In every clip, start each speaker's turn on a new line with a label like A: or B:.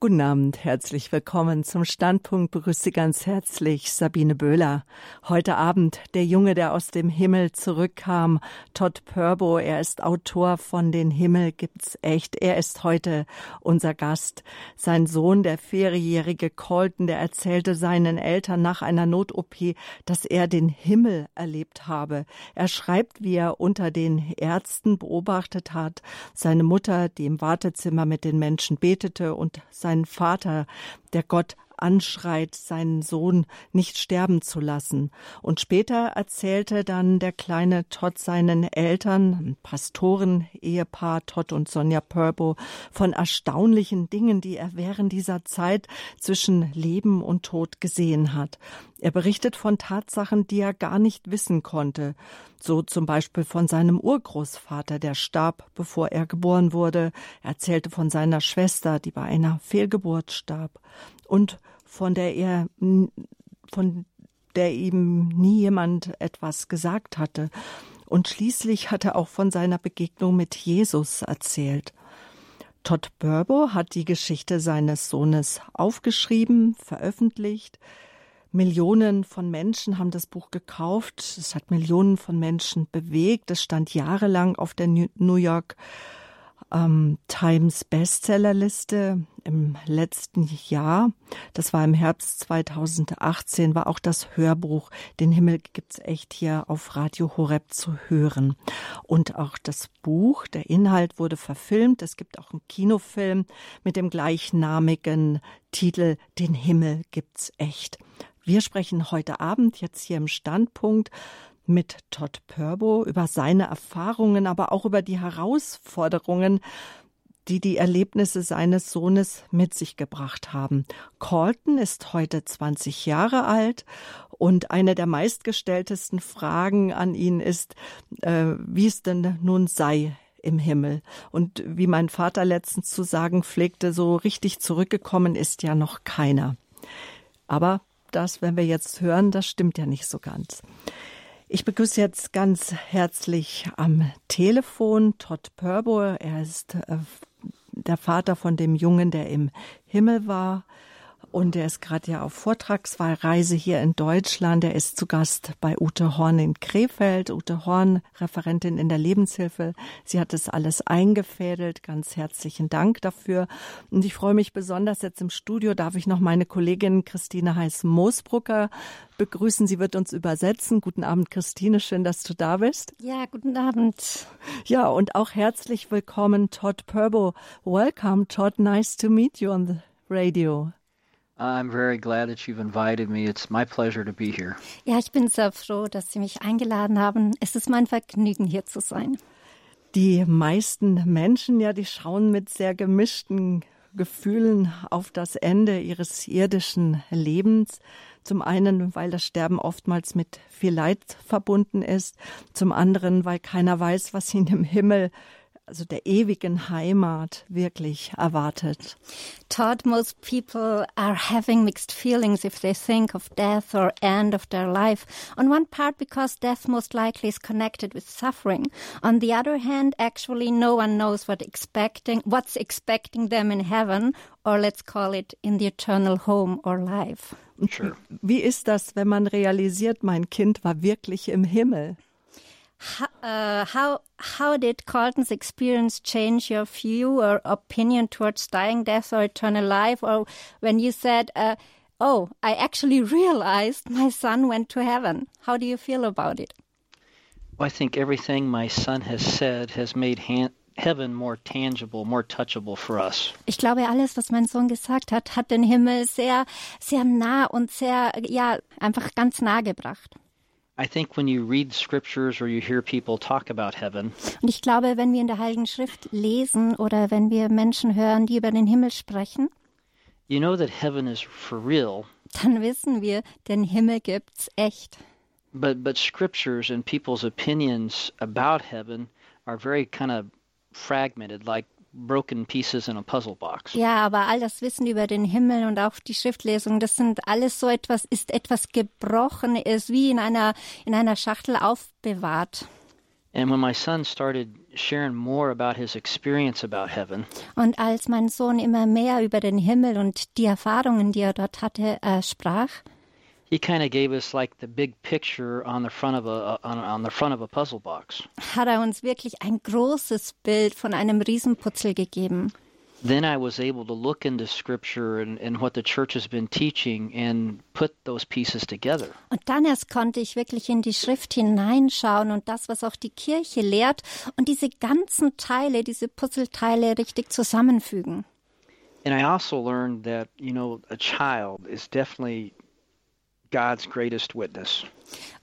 A: Guten Abend, herzlich willkommen zum Standpunkt. Begrüße ganz herzlich Sabine Böhler. Heute Abend der Junge, der aus dem Himmel zurückkam, Todd Purbo. Er ist Autor von Den Himmel gibt's echt. Er ist heute unser Gast. Sein Sohn, der vierjährige Colton, der erzählte seinen Eltern nach einer Not-OP, dass er den Himmel erlebt habe. Er schreibt, wie er unter den Ärzten beobachtet hat, seine Mutter, die im Wartezimmer mit den Menschen betete und seinen Vater, der Gott anschreit, seinen Sohn nicht sterben zu lassen. Und später erzählte dann der kleine Todd seinen Eltern, Pastoren, Ehepaar Todd und Sonja Purbo, von erstaunlichen Dingen, die er während dieser Zeit zwischen Leben und Tod gesehen hat. Er berichtet von Tatsachen, die er gar nicht wissen konnte. So zum Beispiel von seinem Urgroßvater, der starb, bevor er geboren wurde. Er erzählte von seiner Schwester, die bei einer Fehlgeburt starb. Und von der er, von der ihm nie jemand etwas gesagt hatte. Und schließlich hat er auch von seiner Begegnung mit Jesus erzählt. Todd Burbo hat die Geschichte seines Sohnes aufgeschrieben, veröffentlicht. Millionen von Menschen haben das Buch gekauft. Es hat Millionen von Menschen bewegt. Es stand jahrelang auf der New York ähm, Times Bestsellerliste im letzten Jahr. Das war im Herbst 2018, war auch das Hörbuch Den Himmel gibt's echt hier auf Radio Horeb zu hören. Und auch das Buch, der Inhalt wurde verfilmt. Es gibt auch einen Kinofilm mit dem gleichnamigen Titel Den Himmel gibt's echt. Wir sprechen heute Abend jetzt hier im Standpunkt mit Todd Purbo über seine Erfahrungen, aber auch über die Herausforderungen, die die Erlebnisse seines Sohnes mit sich gebracht haben. Colton ist heute 20 Jahre alt und eine der meistgestelltesten Fragen an ihn ist, äh, wie es denn nun sei im Himmel. Und wie mein Vater letztens zu sagen pflegte, so richtig zurückgekommen ist ja noch keiner. Aber das, wenn wir jetzt hören, das stimmt ja nicht so ganz. Ich begrüße jetzt ganz herzlich am Telefon Todd Purbo. Er ist äh, der Vater von dem Jungen, der im Himmel war. Und er ist gerade ja auf Vortragsreise hier in Deutschland. Er ist zu Gast bei Ute Horn in Krefeld. Ute Horn, Referentin in der Lebenshilfe. Sie hat es alles eingefädelt. Ganz herzlichen Dank dafür. Und ich freue mich besonders jetzt im Studio darf ich noch meine Kollegin Christine Heiß-Moosbrucker begrüßen. Sie wird uns übersetzen. Guten Abend, Christine. Schön, dass du da bist.
B: Ja, guten Abend.
A: Ja, und auch herzlich willkommen, Todd Purbo. Welcome, Todd. Nice to meet you on the radio.
C: I'm very glad that you've invited me. It's my pleasure to be here.
B: Ja, ich bin sehr froh, dass Sie mich eingeladen haben. Es ist mein Vergnügen, hier zu sein.
A: Die meisten Menschen, ja, die schauen mit sehr gemischten Gefühlen auf das Ende ihres irdischen Lebens. Zum einen, weil das Sterben oftmals mit viel Leid verbunden ist. Zum anderen, weil keiner weiß, was ihn im Himmel also der ewigen Heimat wirklich erwartet.
B: Todd, most people are having mixed feelings if they think of death or end of their life. On one part, because death most likely is connected with suffering. On the other hand, actually no one knows what expecting, what's expecting them in heaven, or let's call it in the eternal home or life.
C: Sure.
A: Wie ist das, wenn man realisiert, mein Kind war wirklich im Himmel?
B: How, uh, how how did Carlton's experience change your view or opinion towards dying, death, or eternal life? Or when you said, uh, "Oh, I actually realized my son went to heaven," how do you feel about it?
C: Well, I think everything my son has said has made heaven more tangible, more touchable for us.
B: Ich glaube, alles, was mein Sohn gesagt hat, hat den Himmel sehr, sehr nah und sehr, ja, einfach ganz nah gebracht. Und ich glaube, wenn wir in der Heiligen Schrift lesen oder wenn wir Menschen hören, die über den Himmel sprechen,
C: you know that heaven is for real.
B: dann wissen wir, den Himmel gibt's echt.
C: But but scriptures and people's opinions about heaven are very kind of fragmented, like broken pieces in a puzzle box.
B: Ja, aber all das Wissen über den Himmel und auch die Schriftlesung, das sind alles so etwas, ist etwas gebrochen, ist wie in einer, in einer Schachtel aufbewahrt.
C: And when my son started sharing more about his experience about heaven,
B: Und als mein Sohn immer mehr über den Himmel und die Erfahrungen, die er dort hatte, äh, sprach,
C: he kind of gave us like the big picture on the front of a on, on the front of a puzzle box.
B: hat er uns wirklich ein großes Bild von einem Riesenputzel gegeben.
C: Then I was able to look into scripture and, and what the church has been teaching and put those pieces together.
B: Und dann erst konnte ich wirklich in die Schrift hineinschauen und das, was auch die Kirche lehrt und diese ganzen Teile, diese Puzzleteile richtig zusammenfügen.
C: And I also learned that, you know, a child is definitely God's greatest witness.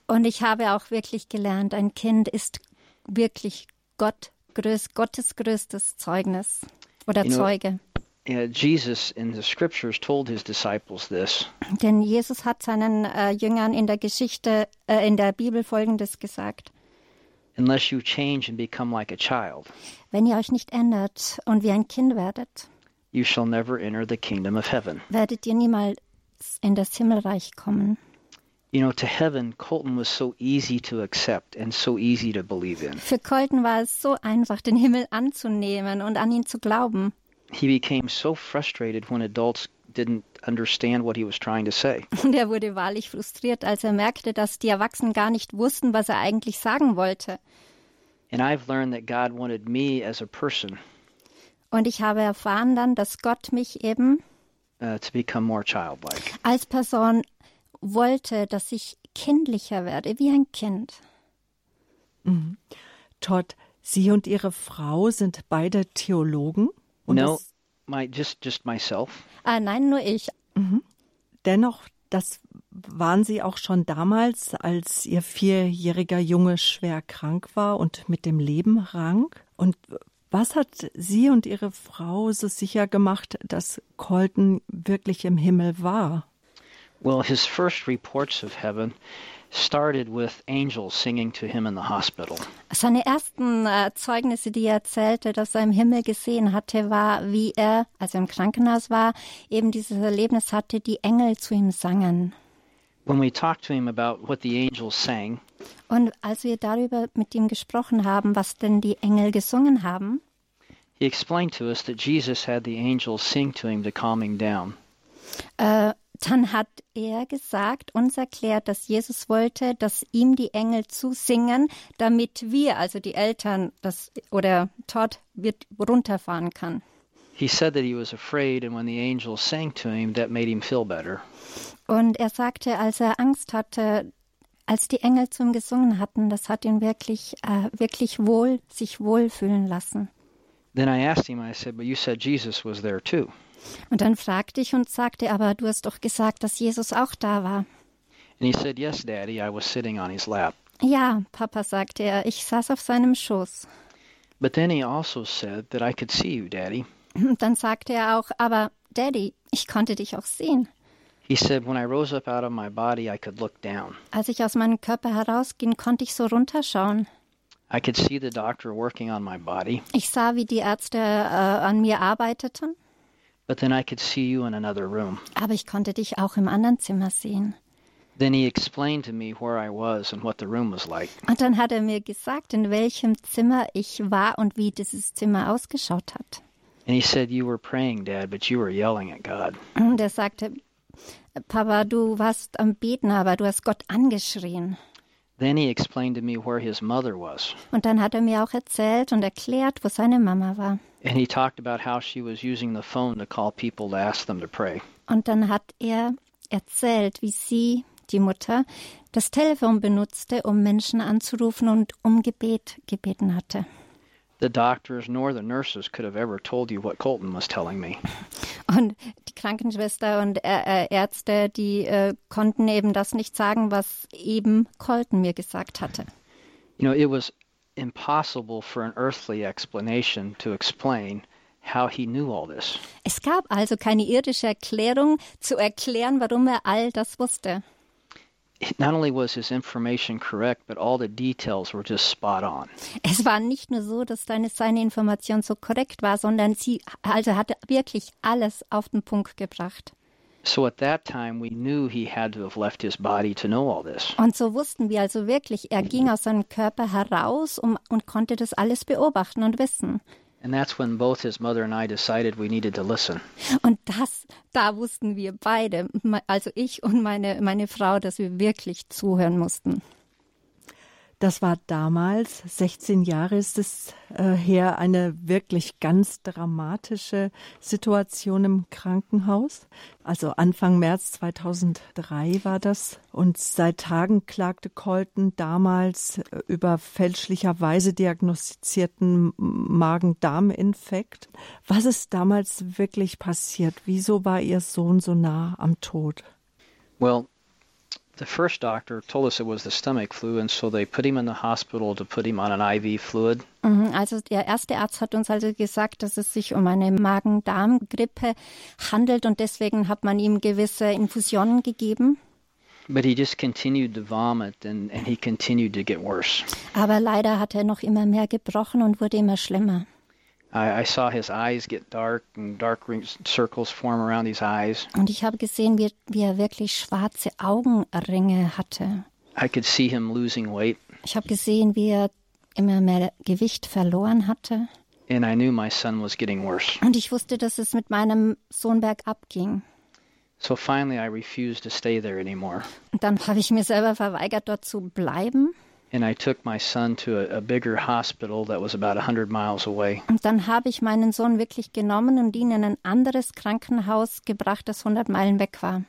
B: Und ich habe auch wirklich gelernt, ein Kind ist wirklich Gott, größ, Gottes größtes Zeugnis oder
C: You know-
B: Zeuge.
C: Yeah, Jesus in the scriptures told his disciples this.
B: Denn Jesus hat seinen äh, Jüngern in der Geschichte, äh, in der Bibel Folgendes gesagt.
C: Unless you change and become like a child,
B: Wenn ihr euch nicht ändert und wie ein Kind werdet,
C: you shall never enter the kingdom of heaven.
B: werdet ihr niemals in das Himmelreich kommen.
C: You know, to heaven, Colton was so easy to accept and so easy to believe in.
B: Für Colton war es so einfach, den Himmel anzunehmen und an ihn zu glauben.
C: He became so frustrated when adults didn't understand what he was trying to say.
B: Und er wurde wahrlich frustriert, als er merkte, dass die Erwachsenen gar nicht wussten, was er eigentlich sagen wollte.
C: And I've learned that God wanted me as a person
B: Und ich habe erfahren dann, dass Gott mich eben
C: uh, to become more childlike.
B: als Person wollte, dass ich kindlicher werde, wie ein Kind.
A: Todd, Sie und Ihre Frau sind beide Theologen. Und
C: no, my just just myself.
B: Ah, nein, nur ich.
A: dennoch, das waren Sie auch schon damals, als Ihr vierjähriger Junge schwer krank war und mit dem Leben rang. Und was hat Sie und Ihre Frau so sicher gemacht, dass Colton wirklich im Himmel war?
C: Well, his first reports of heaven started with angels singing to him in the hospital.
B: Seine ersten äh, Zeugnisse, die er erzählte, dass er im Himmel gesehen hatte, war, wie er, als er im Krankenhaus war, eben dieses Erlebnis hatte, die Engel zu ihm sangen.
C: When we talked to him about what the angels sang,
B: Und als wir darüber mit ihm gesprochen haben, was denn die Engel gesungen haben,
C: he explained to us that Jesus had the angels sing to him to calm him down.
B: äh, dann hat er gesagt, uns erklärt, dass Jesus wollte, dass ihm die Engel zusingen, damit wir, also die Eltern, das oder Todd wird runterfahren kann.
C: He said that he was afraid, and when the angels sang to him, that made him feel better.
B: Und er sagte, als er Angst hatte, als die Engel zu ihm gesungen hatten, das hat ihn wirklich, äh, wirklich wohl, sich wohlfühlen lassen.
C: Then I asked him, I said, But you said Jesus was there too.
B: Und dann fragte ich und sagte, aber du hast doch gesagt, dass Jesus auch da war.
C: And he said, Yes, Daddy, I was sitting on his lap.
B: Ja, Papa, sagte er, ich saß auf seinem Schoß.
C: But then he also said that I could see you, Daddy.
B: Und dann sagte er auch, aber Daddy, ich konnte dich auch sehen.
C: He said, When I rose up out of my body, I could look down.
B: Als ich aus meinem Körper herausging, konnte ich so runterschauen.
C: I could see the doctor working on my body,
B: Ich sah, wie die Ärzte äh, an mir arbeiteten,
C: but then I could see you in another room.
B: aber ich konnte dich auch im anderen Zimmer sehen.
C: Then he explained to me where I was and what the room was like.
B: Und dann hat er mir gesagt, in welchem Zimmer ich war und wie dieses Zimmer ausgeschaut hat.
C: And he said, You were praying, Dad, but you were yelling at God.
B: Und er sagte, Papa, du warst am Beten, aber du hast Gott angeschrien.
C: Then he explained to me where his mother was.
B: Und dann hat er mir auch erzählt und erklärt, wo seine Mama war.
C: And he talked about how she was using the phone to call people to ask them to pray.
B: Und dann hat er erzählt, wie sie, die Mutter, das Telefon benutzte, um Menschen anzurufen und um Gebet gebeten hatte.
C: The doctors nor the nurses could have ever told you what Colton was telling me.
B: Und die Krankenschwester und Ärzte, die äh, konnten eben das nicht sagen, was eben Colton mir gesagt hatte.
C: You know, it was impossible for an earthly explanation to explain how he knew all this.
B: Es gab also keine irdische Erklärung zu erklären, warum er all das wusste.
C: Not only was his information correct, but all the details were just spot on.
B: Es war nicht nur so, dass deine, seine Information so korrekt war, sondern sie also hatte wirklich alles auf den Punkt gebracht.
C: So at that time, we knew he had to have left his body to know all this.
B: Und so wussten wir also wirklich, er ging aus seinem Körper heraus um, und konnte das alles beobachten und wissen.
C: And that's when both his mother and I decided we needed to listen.
B: Und das, da wussten wir beide, also ich und meine, meine Frau, dass wir wirklich zuhören mussten.
A: Das war damals, 16 Jahre ist es äh, her, eine wirklich ganz dramatische Situation im Krankenhaus. Also Anfang März 2003 war das. Und seit Tagen klagte Colton damals äh, über fälschlicherweise diagnostizierten Magen-Darm-Infekt. Was ist damals wirklich passiert? Wieso war Ihr Sohn so nah am Tod?
C: Well, the first doctor told us it was the stomach flu, and so they put him in the hospital to put him on an IV fluid.
B: Mhm, also der erste Arzt hat uns also gesagt, dass es sich um eine Magen-Darm-Grippe handelt und deswegen hat man ihm gewisse Infusionen gegeben.
C: But he just continued to vomit and, and he continued to get worse.
B: Aber leider hat er noch immer mehr gebrochen und wurde immer schlimmer.
C: I, I saw his eyes get dark and dark rings, circles form around his eyes.
B: Und ich habe gesehen, wie, wie er wirklich schwarze Augenringe hatte.
C: I could see him losing weight,
B: Ich habe gesehen, wie er immer mehr Gewicht verloren hatte.
C: and I knew my son was getting worse.
B: Und ich wusste, dass es mit meinem Sohn bergab ging.
C: So finally, I refused to stay there anymore.
B: Und dann habe ich mir selber verweigert, dort zu bleiben.
C: And I took my son to a, a bigger hospital that was about 100 miles away.
B: Und dann habe ich meinen Sohn wirklich genommen und ihn in ein anderes Krankenhaus gebracht, das 100 Meilen weg war.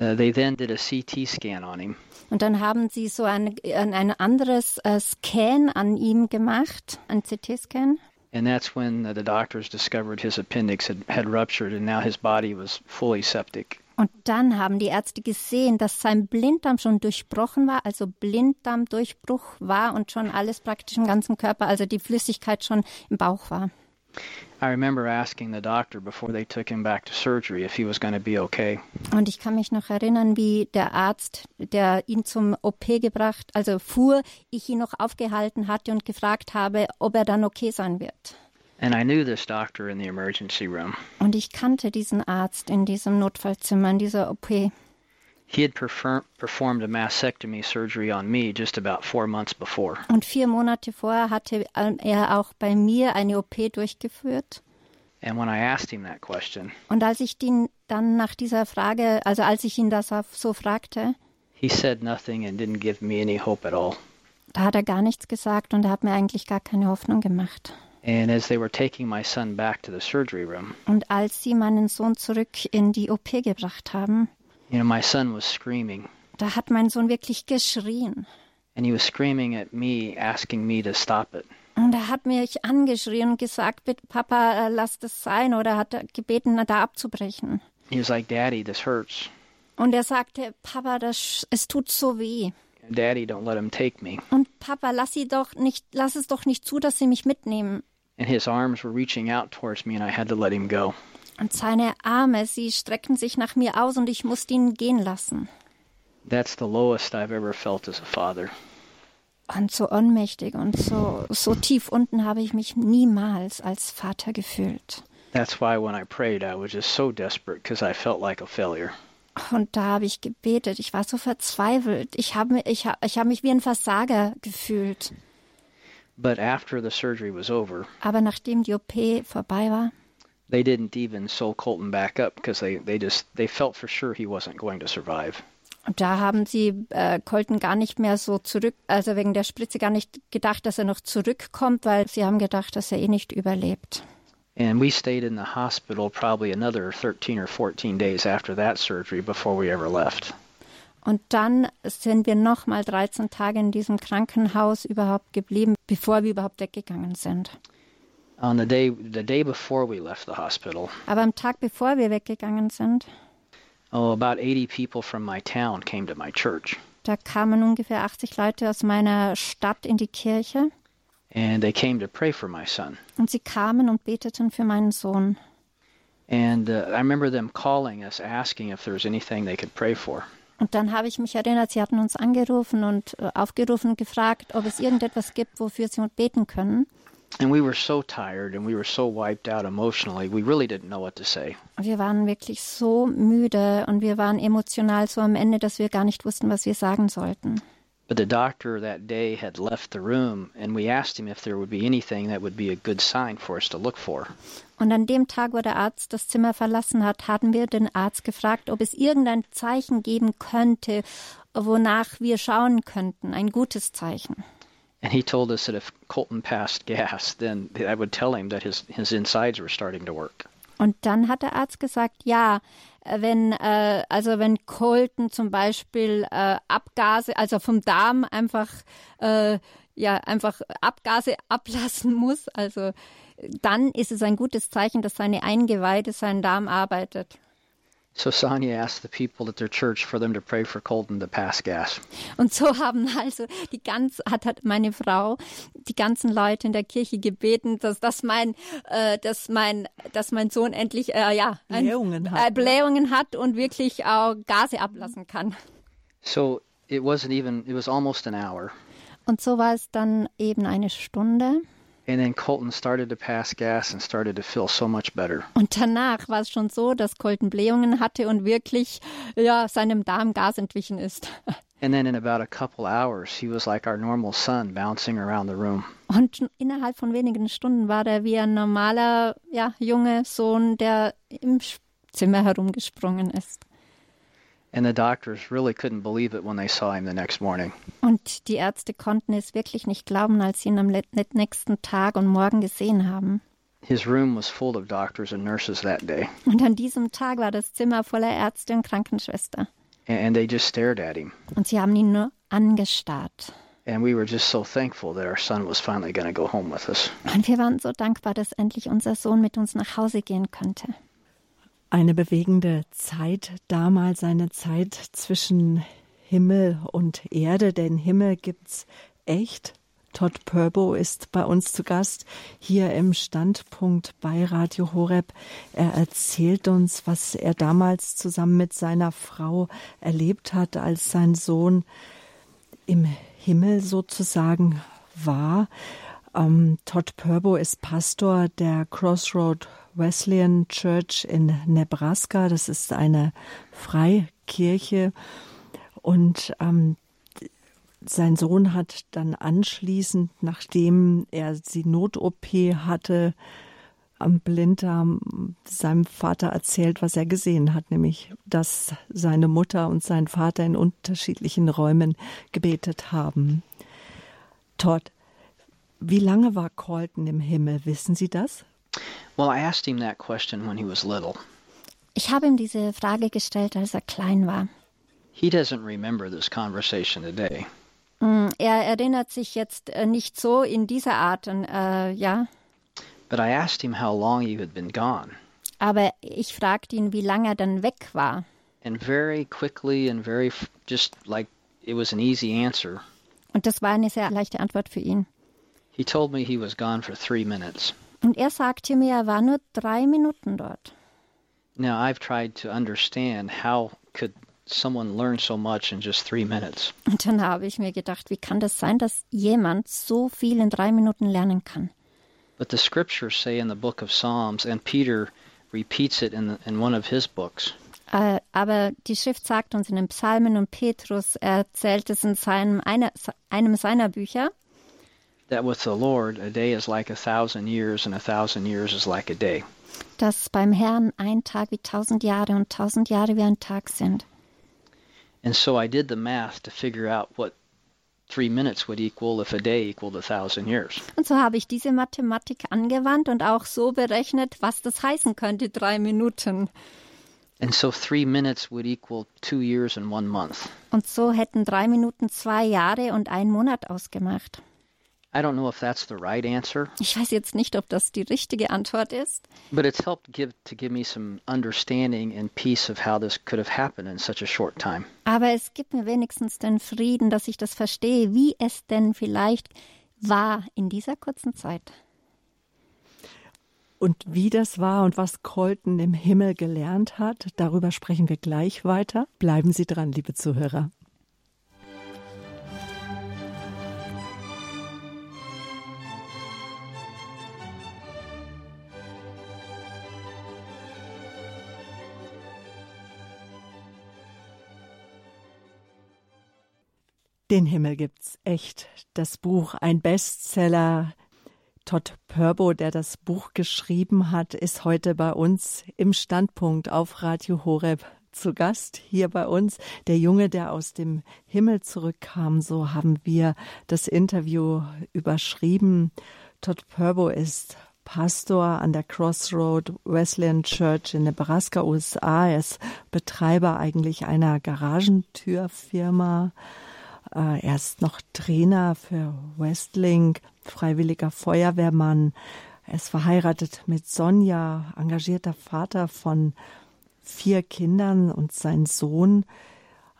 C: Uh, they then did a CT scan on him,
B: Und dann haben sie so ein, ein, anderes äh, Scan an ihm gemacht, ein CT-Scan.
C: and that's when uh, the doctors discovered his appendix had, had ruptured, and now his body was fully septic.
B: Und dann haben die Ärzte gesehen, dass sein Blinddarm schon durchbrochen war, also Blinddarmdurchbruch war und schon alles praktisch im ganzen Körper, also die Flüssigkeit schon im Bauch war.
C: I remember asking the doctor before they took him back to surgery if he was going to be okay.
B: Und ich kann mich noch erinnern, wie der Arzt, der ihn zum OP gebracht, also fuhr, ich ihn noch aufgehalten hatte und gefragt habe, ob er dann okay sein wird.
C: And I knew this doctor in the emergency room.
B: Und ich kannte diesen Arzt in diesem Notfallzimmer, in dieser OP.
C: He had performed a mastectomy surgery on me just about four months before.
B: Und vier Monate vorher hatte er auch bei mir eine OP durchgeführt.
C: And when I asked him that question,
B: Und als ich ihn dann nach dieser Frage, also als ich ihn das so fragte,
C: he said nothing and didn't give me any hope at all.
B: da hat er gar nichts gesagt und er hat mir eigentlich gar keine Hoffnung gemacht.
C: And as they were taking my son back to the surgery room,
B: Und als sie meinen Sohn zurück in die OP gebracht haben,
C: you know, my son was screaming.
B: da hat mein Sohn wirklich geschrien.
C: And he was screaming at me, asking me to stop it.
B: Und er hat mich angeschrien und gesagt, Papa, äh, lass das sein. Oder hat gebeten, da abzubrechen.
C: He was like, Daddy, this hurts.
B: Und er sagte, Papa, das, es tut so weh.
C: Daddy, don't let him take me.
B: Und Papa, lass sie doch nicht, lass es doch nicht zu, dass sie mich mitnehmen.
C: And his arms were reaching out towards me, and I had to let him go.
B: Und seine Arme, sie streckten sich nach mir aus und ich musste ihn gehen lassen.
C: That's the lowest I've ever felt as a father.
B: Und so ohnmächtig und so, so tief unten habe ich mich niemals als Vater gefühlt.
C: That's why when I prayed, I was just so desperate because I felt like a failure.
B: Und da habe ich gebetet. Ich war so verzweifelt. Ich habe mich, ich ich hab mich wie ein Versager gefühlt.
C: But after the surgery was over,
B: Aber nachdem die OP vorbei war,
C: they didn't even sew Colton back up because they, they just they felt for sure he wasn't going to survive.
B: und da haben sie äh, Colton gar nicht mehr so zurück, also wegen der Spritze gar nicht gedacht, dass er noch zurückkommt, weil sie haben gedacht, dass er eh nicht überlebt.
C: And we stayed in the hospital probably another 13 or 14 days after that surgery before we ever left.
B: Und dann sind wir noch mal 13 Tage in diesem Krankenhaus überhaupt geblieben, bevor wir überhaupt weggegangen sind.
C: On the day the day before we left the hospital,
B: Aber am Tag bevor wir weggegangen sind,
C: oh, about 80 people from my town came to my church.
B: da kamen ungefähr 80 Leute aus meiner Stadt in die Kirche
C: And they came to pray for my son.
B: und sie kamen und beteten für meinen Sohn.
C: And uh, I remember them calling us, asking if there was anything they could pray for.
B: Und dann habe ich mich erinnert, sie hatten uns angerufen und äh, aufgerufen und gefragt, ob es irgendetwas gibt, wofür sie beten können.
C: And we were so tired and we were so wiped out emotionally, we really didn't know what to say.
B: Wir waren wirklich so müde und wir waren emotional so am Ende, dass wir gar nicht wussten, was wir sagen sollten.
C: But the doctor that day had left the room, and we asked him if there would be anything that would be a good sign for us to look for.
B: Und an dem Tag, wo der Arzt das Zimmer verlassen hat, hatten wir den Arzt gefragt, ob es irgendein Zeichen geben könnte, wonach wir schauen könnten, ein gutes Zeichen.
C: And he told us that if Colton passed gas, then I would tell him that his, his insides were starting to work.
B: Und dann hat der Arzt gesagt, ja, wenn äh, also wenn Colton zum Beispiel äh, Abgase, also vom Darm einfach äh, ja einfach Abgase ablassen muss, also dann ist es ein gutes Zeichen, dass seine Eingeweide, sein Darm arbeitet.
C: So Sonia asked the people at their church for them to pray for Colton to pass gas.
B: Und so haben also die ganz hat, hat meine Frau die ganzen Leute in der Kirche gebeten, dass, dass mein äh, dass mein dass mein Sohn endlich äh, ja
A: ein, Blähungen hat,
B: äh, Blähungen hat und wirklich auch Gase ablassen kann.
C: So it wasn't even it was almost an hour.
B: Und so war es dann eben eine Stunde.
C: And then Colton started to pass gas and started to feel so much better.
B: Und danach war es schon so, dass Colton Blähungen hatte und wirklich ja, seinem Darm Gas entwichen ist.
C: And then in about a couple hours, he was like our normal son bouncing around the room.
B: Und innerhalb von wenigen Stunden war er wie ein normaler ja, junge Sohn, der im Zimmer herumgesprungen ist.
C: And the doctors really couldn't believe it when they saw him the next morning.
B: Und die Ärzte konnten es wirklich nicht glauben, als sie ihn am nächsten Tag und Morgen gesehen haben.
C: His room was full of doctors and nurses that day.
B: Und an diesem Tag war das Zimmer voller Ärzte und Krankenschwester.
C: And they just stared at him.
B: Und sie haben ihn nur angestarrt.
C: And we were just so thankful that our son was finally going to go home with us.
B: Und wir waren so dankbar, dass endlich unser Sohn mit uns nach Hause gehen könnte.
A: Eine bewegende Zeit, damals eine Zeit zwischen Himmel und Erde. Den Himmel gibt's echt. Todd Purbo ist bei uns zu Gast hier im Standpunkt bei Radio Horeb. Er erzählt uns, was er damals zusammen mit seiner Frau erlebt hat, als sein Sohn im Himmel sozusagen war. Ähm, Todd Purbo ist Pastor der Crossroad Wesleyan Church in Nebraska. Das ist eine Freikirche. Und ähm, sein Sohn hat dann anschließend, nachdem er die Not-OP hatte, am Blinddarm seinem Vater erzählt, was er gesehen hat, nämlich, dass seine Mutter und sein Vater in unterschiedlichen Räumen gebetet haben. Todd, wie lange war Colton im Himmel? Wissen Sie das?
C: Well, I asked him that question when he was little.
B: Ich habe ihm diese Frage gestellt, als er klein war.
C: He doesn't remember this conversation today.
B: Mm, er erinnert sich jetzt äh, nicht so in dieser Art, äh, ja.
C: But I asked him how long you had been gone.
B: Aber ich fragte ihn, wie lange er dann weg war.
C: And very quickly and very just like it was an easy answer.
B: Und das war eine sehr leichte Antwort für ihn.
C: He told me he was gone for three minutes.
B: Und er sagte mir, er war nur drei Minuten dort.
C: Now I've tried to understand how could someone learn so much in just three minutes.
B: Und dann habe ich mir gedacht, wie kann das sein, dass jemand so viel in drei Minuten lernen kann?
C: But the scriptures say in the book of Psalms, and Peter repeats it in, the, in one of his books.
B: Uh, aber die Schrift sagt uns in den Psalmen und Petrus erzählt es in seinem, einer, einem seiner Bücher.
C: That with the Lord a day is like a thousand years, and a thousand years is like a day.
B: Dass beim Herrn ein Tag wie tausend Jahre und tausend Jahre wie ein Tag sind.
C: And so I did the math to figure out what three minutes would equal if a day equaled a thousand years.
B: Und so habe ich diese Mathematik angewandt und auch so berechnet, was das heißen könnte, drei Minuten.
C: And so three minutes would equal two years and one month.
B: Und so hätten drei Minuten zwei Jahre und ein Monat ausgemacht.
C: I don't know if that's the right answer.
B: Ich weiß jetzt nicht, ob das die richtige Antwort ist.
C: But it's helped give to give me some understanding and peace of how this could have happened in such a short time.
B: Aber es gibt mir wenigstens den Frieden, dass ich das verstehe, wie es denn vielleicht war in dieser kurzen Zeit.
A: Und wie das war und was Colton im Himmel gelernt hat, darüber sprechen wir gleich weiter. Bleiben Sie dran, liebe Zuhörer. Den Himmel gibt's echt. Das Buch, ein Bestseller. Todd Purbo, der das Buch geschrieben hat, ist heute bei uns im Standpunkt auf Radio Horeb zu Gast hier bei uns. Der Junge, der aus dem Himmel zurückkam, so haben wir das Interview überschrieben. Todd Purbo ist Pastor an der Crossroad Wesleyan Church in Nebraska, USA. Er ist Betreiber eigentlich einer Garagentürfirma. Äh, er ist noch Trainer für Westlink, freiwilliger Feuerwehrmann. Er ist verheiratet mit Sonja, engagierter Vater von vier Kindern und sein Sohn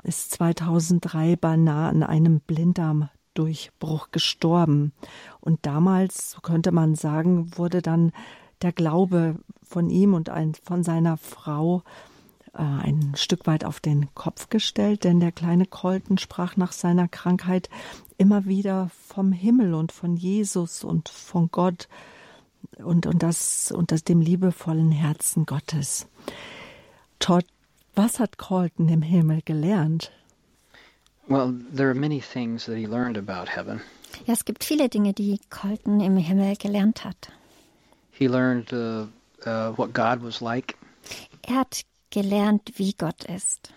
A: ist 2003 beinahe an einem Blinddarmdurchbruch gestorben. Und damals, so könnte man sagen, wurde dann der Glaube von ihm und von seiner Frau äh, ein Stück weit auf den Kopf gestellt, denn der kleine Colton sprach nach seiner Krankheit immer wieder vom Himmel und von Jesus und von Gott und, und das und das dem liebevollen Herzen Gottes. Todd, was hat Colton im Himmel gelernt?
C: Well, there are many things that he learned about heaven.
B: Ja, es gibt viele Dinge, die Colton im Himmel gelernt hat.
C: He learned uh, uh, what God was like.
B: Er hat gelernt, wie Gott ist.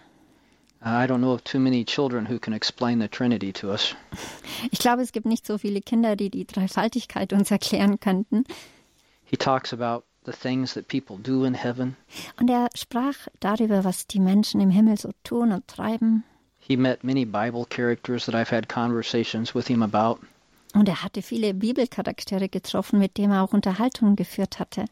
C: I don't know of too many children who can explain the Trinity to us.
B: Ich glaube, es gibt nicht so viele Kinder, die die Dreifaltigkeit uns erklären könnten.
C: He talks about the things that people do in heaven.
B: Und er sprach darüber, was die Menschen im Himmel so tun und treiben.
C: He met many Bible characters that I've had conversations with him about.
B: Und er hatte viele Bibelcharaktere getroffen, mit denen er auch Unterhaltungen geführt hatte.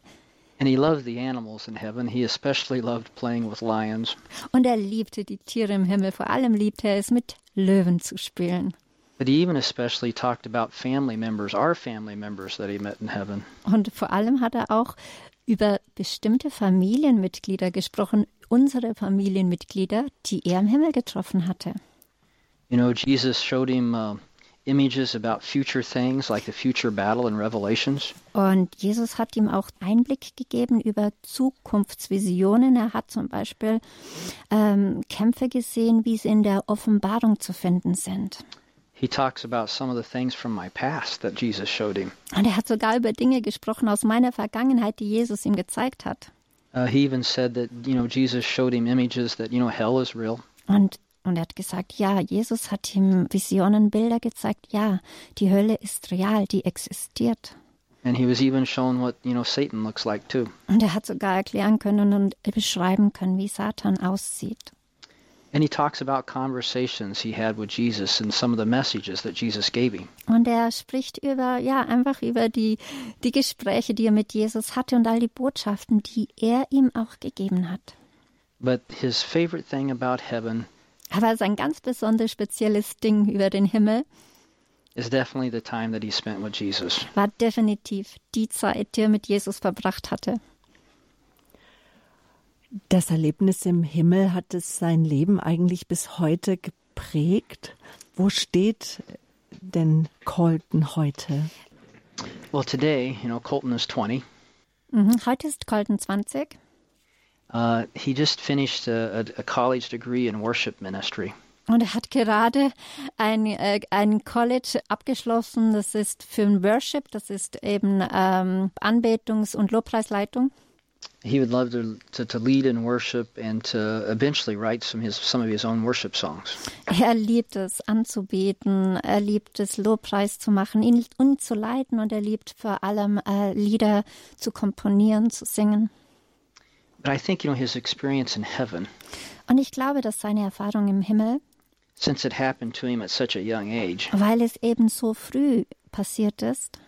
C: And he loved the animals in heaven. He especially loved playing with lions.
B: Und er liebte die Tiere im Himmel. Vor allem liebte er es, mit Löwen zu spielen.
C: But he even especially talked about family members, our family members that he met in heaven.
B: Und vor allem hat er auch über bestimmte Familienmitglieder gesprochen, unsere Familienmitglieder, die er im Himmel getroffen hatte.
C: You know, Jesus showed him uh, images about future things like the future battle in Revelations.
B: Und Jesus hat ihm auch Einblick gegeben über Zukunftsvisionen. Er hat zum Beispiel ähm, Kämpfe gesehen, wie sie in der Offenbarung zu finden sind.
C: He talks about some of the things from my past that Jesus showed him.
B: Und er hat sogar über Dinge gesprochen aus meiner Vergangenheit, die Jesus ihm gezeigt hat.
C: Uh, he even said that, you know, Jesus showed him images that, you know, hell is real.
B: Und und er hat gesagt, ja, Jesus hat ihm Visionen, Bilder gezeigt. Ja, die Hölle ist real, die existiert.
C: And he was even shown what, you know, Satan looks like too.
B: Und er hat sogar erklären können und beschreiben können, wie Satan aussieht.
C: And he talks about conversations he had with Jesus and some of the messages that Jesus gave him.
B: Und er spricht über, ja, einfach über die, die Gespräche, die er mit Jesus hatte und all die Botschaften, die er ihm auch gegeben hat.
C: But his favorite thing about heaven
B: aber sein ganz besonders spezielles Ding über den Himmel
C: is definitely the time that he spent with Jesus.
B: war definitiv die Zeit, die er mit Jesus verbracht hatte.
A: Das Erlebnis im Himmel hat es sein Leben eigentlich bis heute geprägt. Wo steht denn Colton heute?
C: Well, today, you know, Colton is 20.
B: Mhm, heute ist Colton 20.
C: Uh, he just finished a, a, college degree in worship ministry.
B: Und er hat gerade ein, äh, ein College abgeschlossen, das ist für Worship, das ist eben ähm, Anbetungs- und Lobpreisleitung.
C: He would love to, to, to, lead in worship and to eventually write some, his, some of his own worship songs.
B: Er liebt es anzubeten, er liebt es Lobpreis zu machen, ihn, ihn zu leiten und er liebt vor allem äh, Lieder zu komponieren, zu singen.
C: But I think, you know, his experience in heaven.
B: Und ich glaube, dass seine Erfahrung im Himmel,
C: since it happened to him at such a young age,
B: weil es eben so früh passiert ist,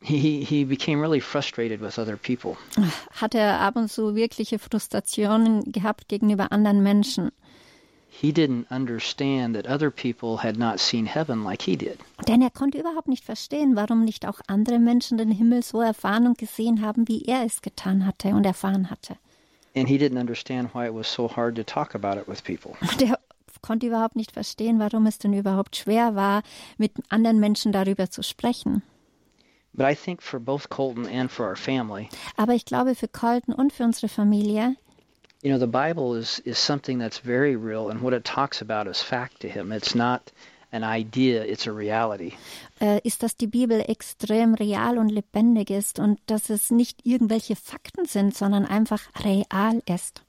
C: he he became really frustrated with other people.
B: Hat er ab und zu wirkliche Frustrationen gehabt gegenüber anderen Menschen.
C: He didn't understand that other people had not seen heaven like he did.
B: Denn er konnte überhaupt nicht verstehen, warum nicht auch andere Menschen den Himmel so erfahren und gesehen haben, wie er es getan hatte und erfahren hatte.
C: And he didn't understand why it was so hard to talk about it with people.
B: Konnte überhaupt nicht verstehen, warum es denn überhaupt schwer war, mit anderen Menschen darüber zu sprechen.
C: But I think for both Colton and for our family,
B: Aber ich glaube für Colton und für unsere Familie,
C: you know, the Bible is is something that's very real, and what it talks about is fact to him. It's not an idea, it's a reality.
B: äh, ist, dass die Bibel extrem real und lebendig ist und dass es nicht irgendwelche Fakten sind, sondern einfach real ist.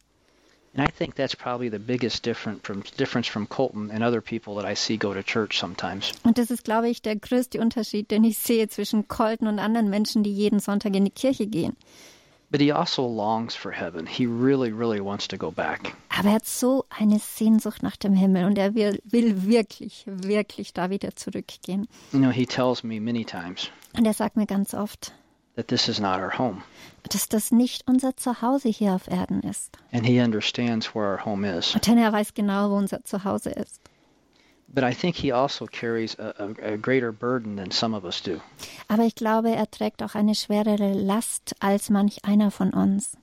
C: And I think that's probably the biggest difference from difference from Colton and other people that I see go to church sometimes.
B: Und das ist, glaube ich, der größte Unterschied, den ich sehe zwischen Colton und anderen Menschen, die jeden Sonntag in die Kirche gehen.
C: But he also longs for heaven. He really, really wants to go back.
B: Aber er hat so eine Sehnsucht nach dem Himmel und er will, will wirklich, wirklich da wieder zurückgehen.
C: You know, he tells me many times
B: Und er sagt mir ganz oft,
C: that this is not our home.
B: dass das nicht unser Zuhause hier auf Erden ist.
C: And he understands where our home is.
B: Denn er weiß genau, wo unser Zuhause ist.
C: But I think he also carries a, a, greater burden than some of us do.
B: Aber ich glaube, er trägt auch eine schwerere Last als manch einer von uns.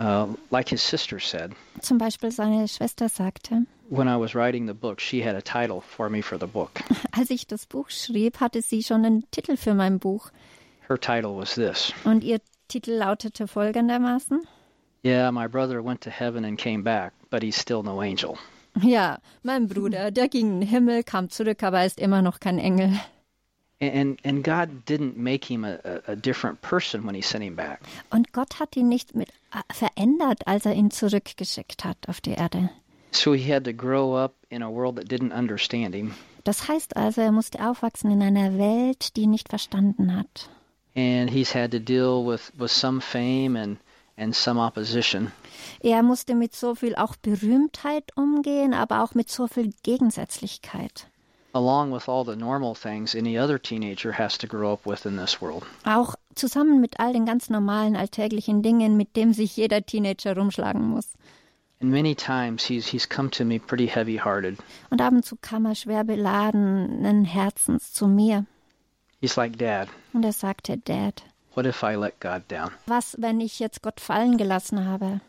C: Uh, like his sister said,
B: Zum Beispiel seine Schwester sagte,
C: when I was writing the book, she had a title for me for the book.
B: als ich das Buch schrieb, hatte sie schon einen Titel für mein Buch.
C: Her title was this
B: Und ihr Titel lautete folgendermaßen.
C: Yeah, my brother went to heaven and came back, but he's still no angel.
B: Ja, mein Bruder, der ging in den Himmel, kam zurück, aber er ist immer noch kein Engel.
C: And, and God didn't make him a, a, a different person when he sent him back.
B: Und Gott hat ihn nicht mit äh, verändert, als er ihn zurückgeschickt hat auf die Erde.
C: So he had to grow up in a world that didn't understand him.
B: Das heißt also, er musste aufwachsen in einer Welt, die ihn nicht verstanden hat.
C: And he's had to deal with, with some fame and, and some opposition.
B: Er musste mit so viel auch Berühmtheit umgehen, aber auch mit so viel Gegensätzlichkeit.
C: along with all the normal things any other teenager has to grow up with in this world.
B: Auch zusammen mit all den ganz normalen alltäglichen Dingen, mit dem sich jeder Teenager rumschlagen muss.
C: And many times he's he's come to me pretty heavy-hearted.
B: Und ab und zu kam er schwer beladenen Herzens zu mir.
C: He's like, "Dad,
B: Und er sagte, Dad,
C: what if I let God down?"
B: was, wenn ich jetzt Gott fallen gelassen habe?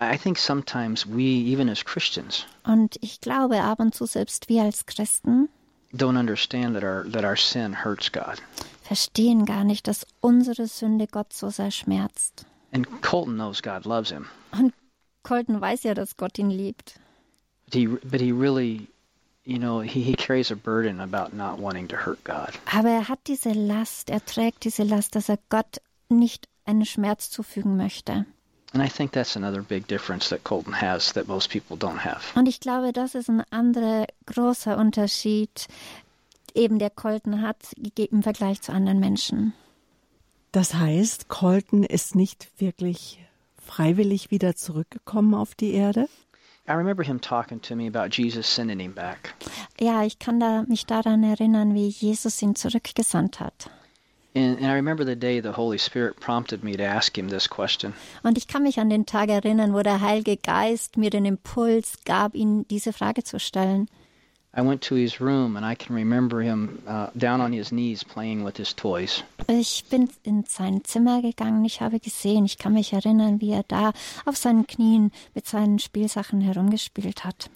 C: I think sometimes we, even as Christians,
B: Und ich glaube, ab und zu selbst wir als Christen
C: don't understand that our that our sin hurts God.
B: verstehen gar nicht, dass unsere Sünde Gott so sehr schmerzt.
C: And Colton knows God loves him,
B: Und Colton weiß ja, dass Gott ihn liebt.
C: but he but he really,
B: Aber er hat diese Last, er trägt diese Last, dass er Gott nicht einen Schmerz zufügen möchte.
C: And I think that's another big difference that Colton has that most people don't have.
B: Und ich glaube, das ist ein anderer großer Unterschied, eben der Colton hat im Vergleich zu anderen Menschen.
A: Das heißt, Colton ist nicht wirklich freiwillig wieder zurückgekommen auf die Erde?
C: I remember him talking to me about Jesus sending him back.
B: Ja, ich kann da, mich daran erinnern, wie Jesus ihn zurückgesandt hat.
C: And, and I remember the day the Holy Spirit prompted me to ask him this question.
B: Und ich kann mich an den Tag erinnern, wo der Heilige Geist mir den Impuls gab, ihn diese Frage zu stellen.
C: Him uh, down on his knees playing with his toys.
B: Ich bin in sein Zimmer gegangen, ich habe gesehen, ich kann mich erinnern, wie er da auf seinen Knien mit seinen Spielsachen herumgespielt hat.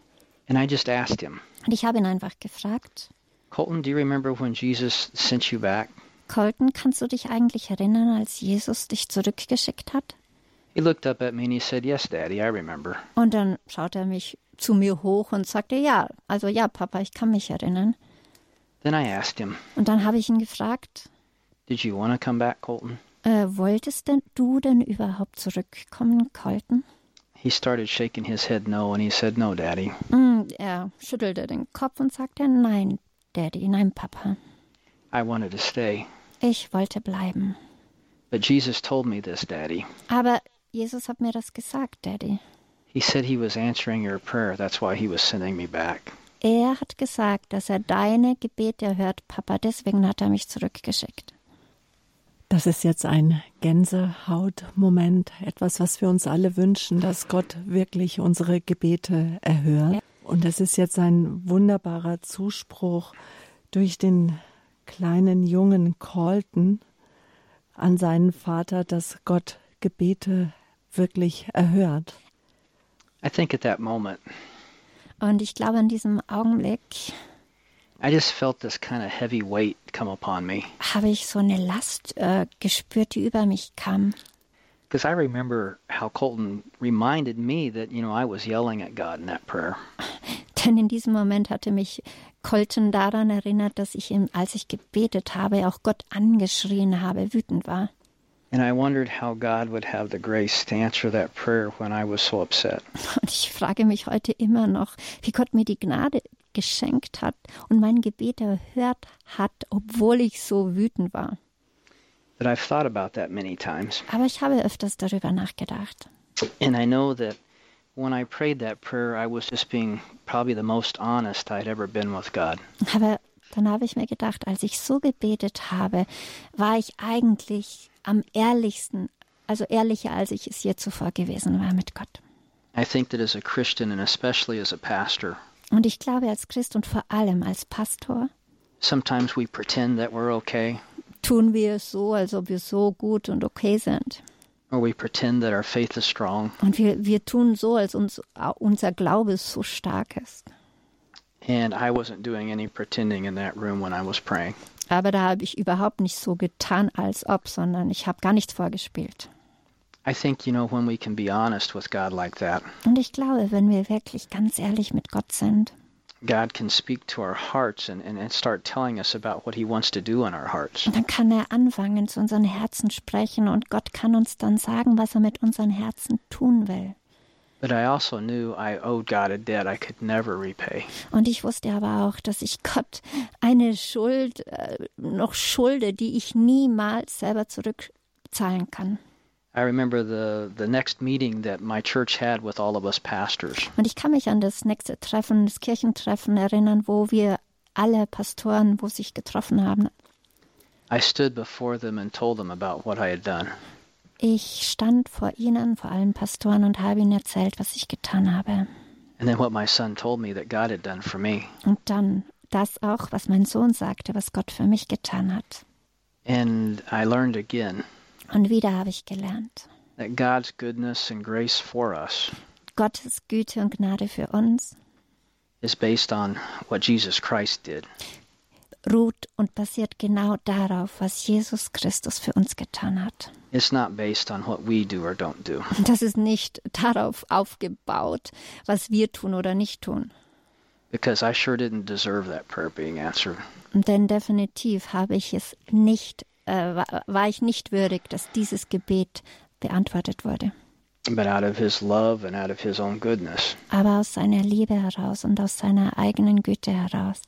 C: And I just asked him,
B: Und ich habe ihn einfach gefragt,
C: Colton, do you remember when Jesus sent you back?
B: Colton, kannst du dich eigentlich erinnern, als Jesus dich zurückgeschickt hat?
C: He looked up at me and he said, Yes, Daddy, I remember.
B: Und dann schaute er mich zu mir hoch und sagte, ja, also ja, Papa, ich kann mich erinnern.
C: Then I asked him,
B: Und dann habe ich ihn gefragt,
C: Did you want to come back, Colton?
B: äh, wolltest denn du denn überhaupt zurückkommen, Colton?
C: He started shaking his head no, and he said, No, Daddy.
B: Mm, er schüttelte den Kopf und sagte, nein, Daddy, nein, Papa.
C: I wanted to stay.
B: Ich wollte bleiben.
C: But Jesus told me this, Daddy.
B: Aber Jesus hat mir das gesagt, Daddy.
C: He said he was answering your prayer. That's why he was sending me back.
B: Er hat gesagt, dass er deine Gebete hört, Papa, deswegen hat er mich zurückgeschickt.
A: Das ist jetzt ein Gänsehautmoment, etwas, was wir uns alle wünschen, dass Gott wirklich unsere Gebete erhört. Und es ist jetzt ein wunderbarer Zuspruch durch den kleinen jungen Colton an seinen Vater, dass Gott Gebete wirklich erhört.
C: I think at that moment,
B: Und ich glaube, in diesem Augenblick
C: I just felt this kind of heavy weight come upon me.
B: habe ich so eine Last äh, gespürt, die über mich kam.
C: Because I remember how Colton reminded me that, you know, I was yelling at God in that prayer.
B: Denn in diesem Moment hatte mich Colton daran erinnert, dass ich ihm, als ich gebetet habe, auch Gott angeschrien habe, wütend war.
C: And I wondered how God would have the grace to answer that prayer when I was so upset.
B: Und ich frage mich heute immer noch, wie Gott mir die Gnade geschenkt hat und mein Gebet erhört hat, obwohl ich so wütend war.
C: But I've thought about that many times.
B: Aber ich habe öfters darüber nachgedacht.
C: And I know that when I prayed that prayer, I was just being probably the most honest I'd ever been with God.
B: Aber dann habe ich mir gedacht, als ich so gebetet habe, war ich eigentlich am ehrlichsten, also ehrlicher, als ich es je zuvor gewesen war mit Gott.
C: I think that as a Christian and especially as a pastor,
B: Und ich glaube, als Christ und vor allem als Pastor
C: sometimes we pretend that we're okay,
B: tun wir es so, als ob wir so gut und okay sind.
C: or we pretend that our faith is strong.
B: Und wir, wir tun so, als uns, unser Glaube so stark ist.
C: And I wasn't doing any pretending in that room when I was praying.
B: Aber da habe ich überhaupt nicht so getan, als ob, sondern ich habe gar nichts vorgespielt.
C: I think, you know, when we can be honest with God like that,
B: Und ich glaube, wenn wir wirklich ganz ehrlich mit Gott sind,
C: God can speak to our hearts and, and, and start telling us about what He wants to do in our hearts.
B: dann kann er anfangen, zu unseren Herzen sprechen und Gott kann uns dann sagen, was er mit unseren Herzen tun will. Und ich wusste aber auch, dass ich Gott eine Schuld äh, noch schulde, die ich niemals selber zurückzahlen kann.
C: I remember the, the next meeting that my church had with all of us pastors.
B: Und ich kann mich an das nächste Treffen, das Kirchentreffen erinnern, wo wir alle Pastoren, wo sich getroffen haben.
C: I stood before them and told them about what I had done.
B: Ich stand vor ihnen, vor allen Pastoren, und habe ihnen erzählt, was ich getan habe.
C: And then what my son told me that God had done for me.
B: Und dann das auch, was mein Sohn sagte, was Gott für mich getan hat.
C: And I learned again
B: Und wieder habe ich gelernt,
C: that God's goodness and grace for us
B: Gottes Güte und Gnade für uns
C: is based on what Jesus Christ did.
B: Ruht und basiert genau darauf, was Jesus Christus für uns getan hat.
C: Do do.
B: Das ist nicht darauf aufgebaut, was wir tun oder nicht tun.
C: Because I sure didn't deserve that prayer being answered.
B: Denn definitiv habe ich es nicht, äh, war, war ich nicht würdig, dass dieses Gebet beantwortet wurde.
C: But out of His love and out of His own goodness,
B: Aber aus seiner Liebe heraus und aus seiner eigenen Güte heraus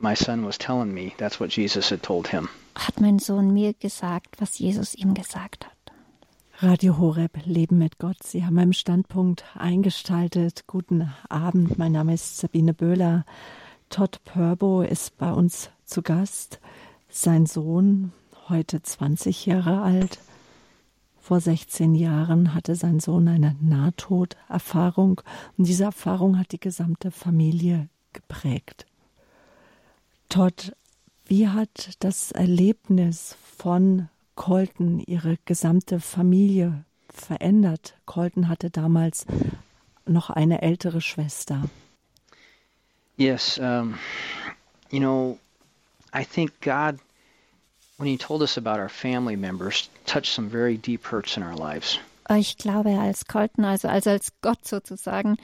C: my son was telling me that's what Jesus had told him.
B: hat mein Sohn mir gesagt, was Jesus ihm gesagt hat.
A: Radio Horeb, Leben mit Gott. Sie haben im Standpunkt eingestaltet. Guten Abend, mein Name ist Sabine Böhler. Todd Purbo ist bei uns zu Gast. Sein Sohn, heute 20 Jahre alt. Vor 16 Jahren hatte sein Sohn eine Nahtoderfahrung und diese Erfahrung hat die gesamte Familie geprägt. Todd, wie hat das Erlebnis von Colton ihre gesamte Familie verändert? Colton hatte damals noch eine ältere Schwester.
C: Yes, um, you know, I think God, when He told us about our family members, touched some very deep hurts in our lives.
B: Ich glaube, als Colton, also, also als Gott sozusagen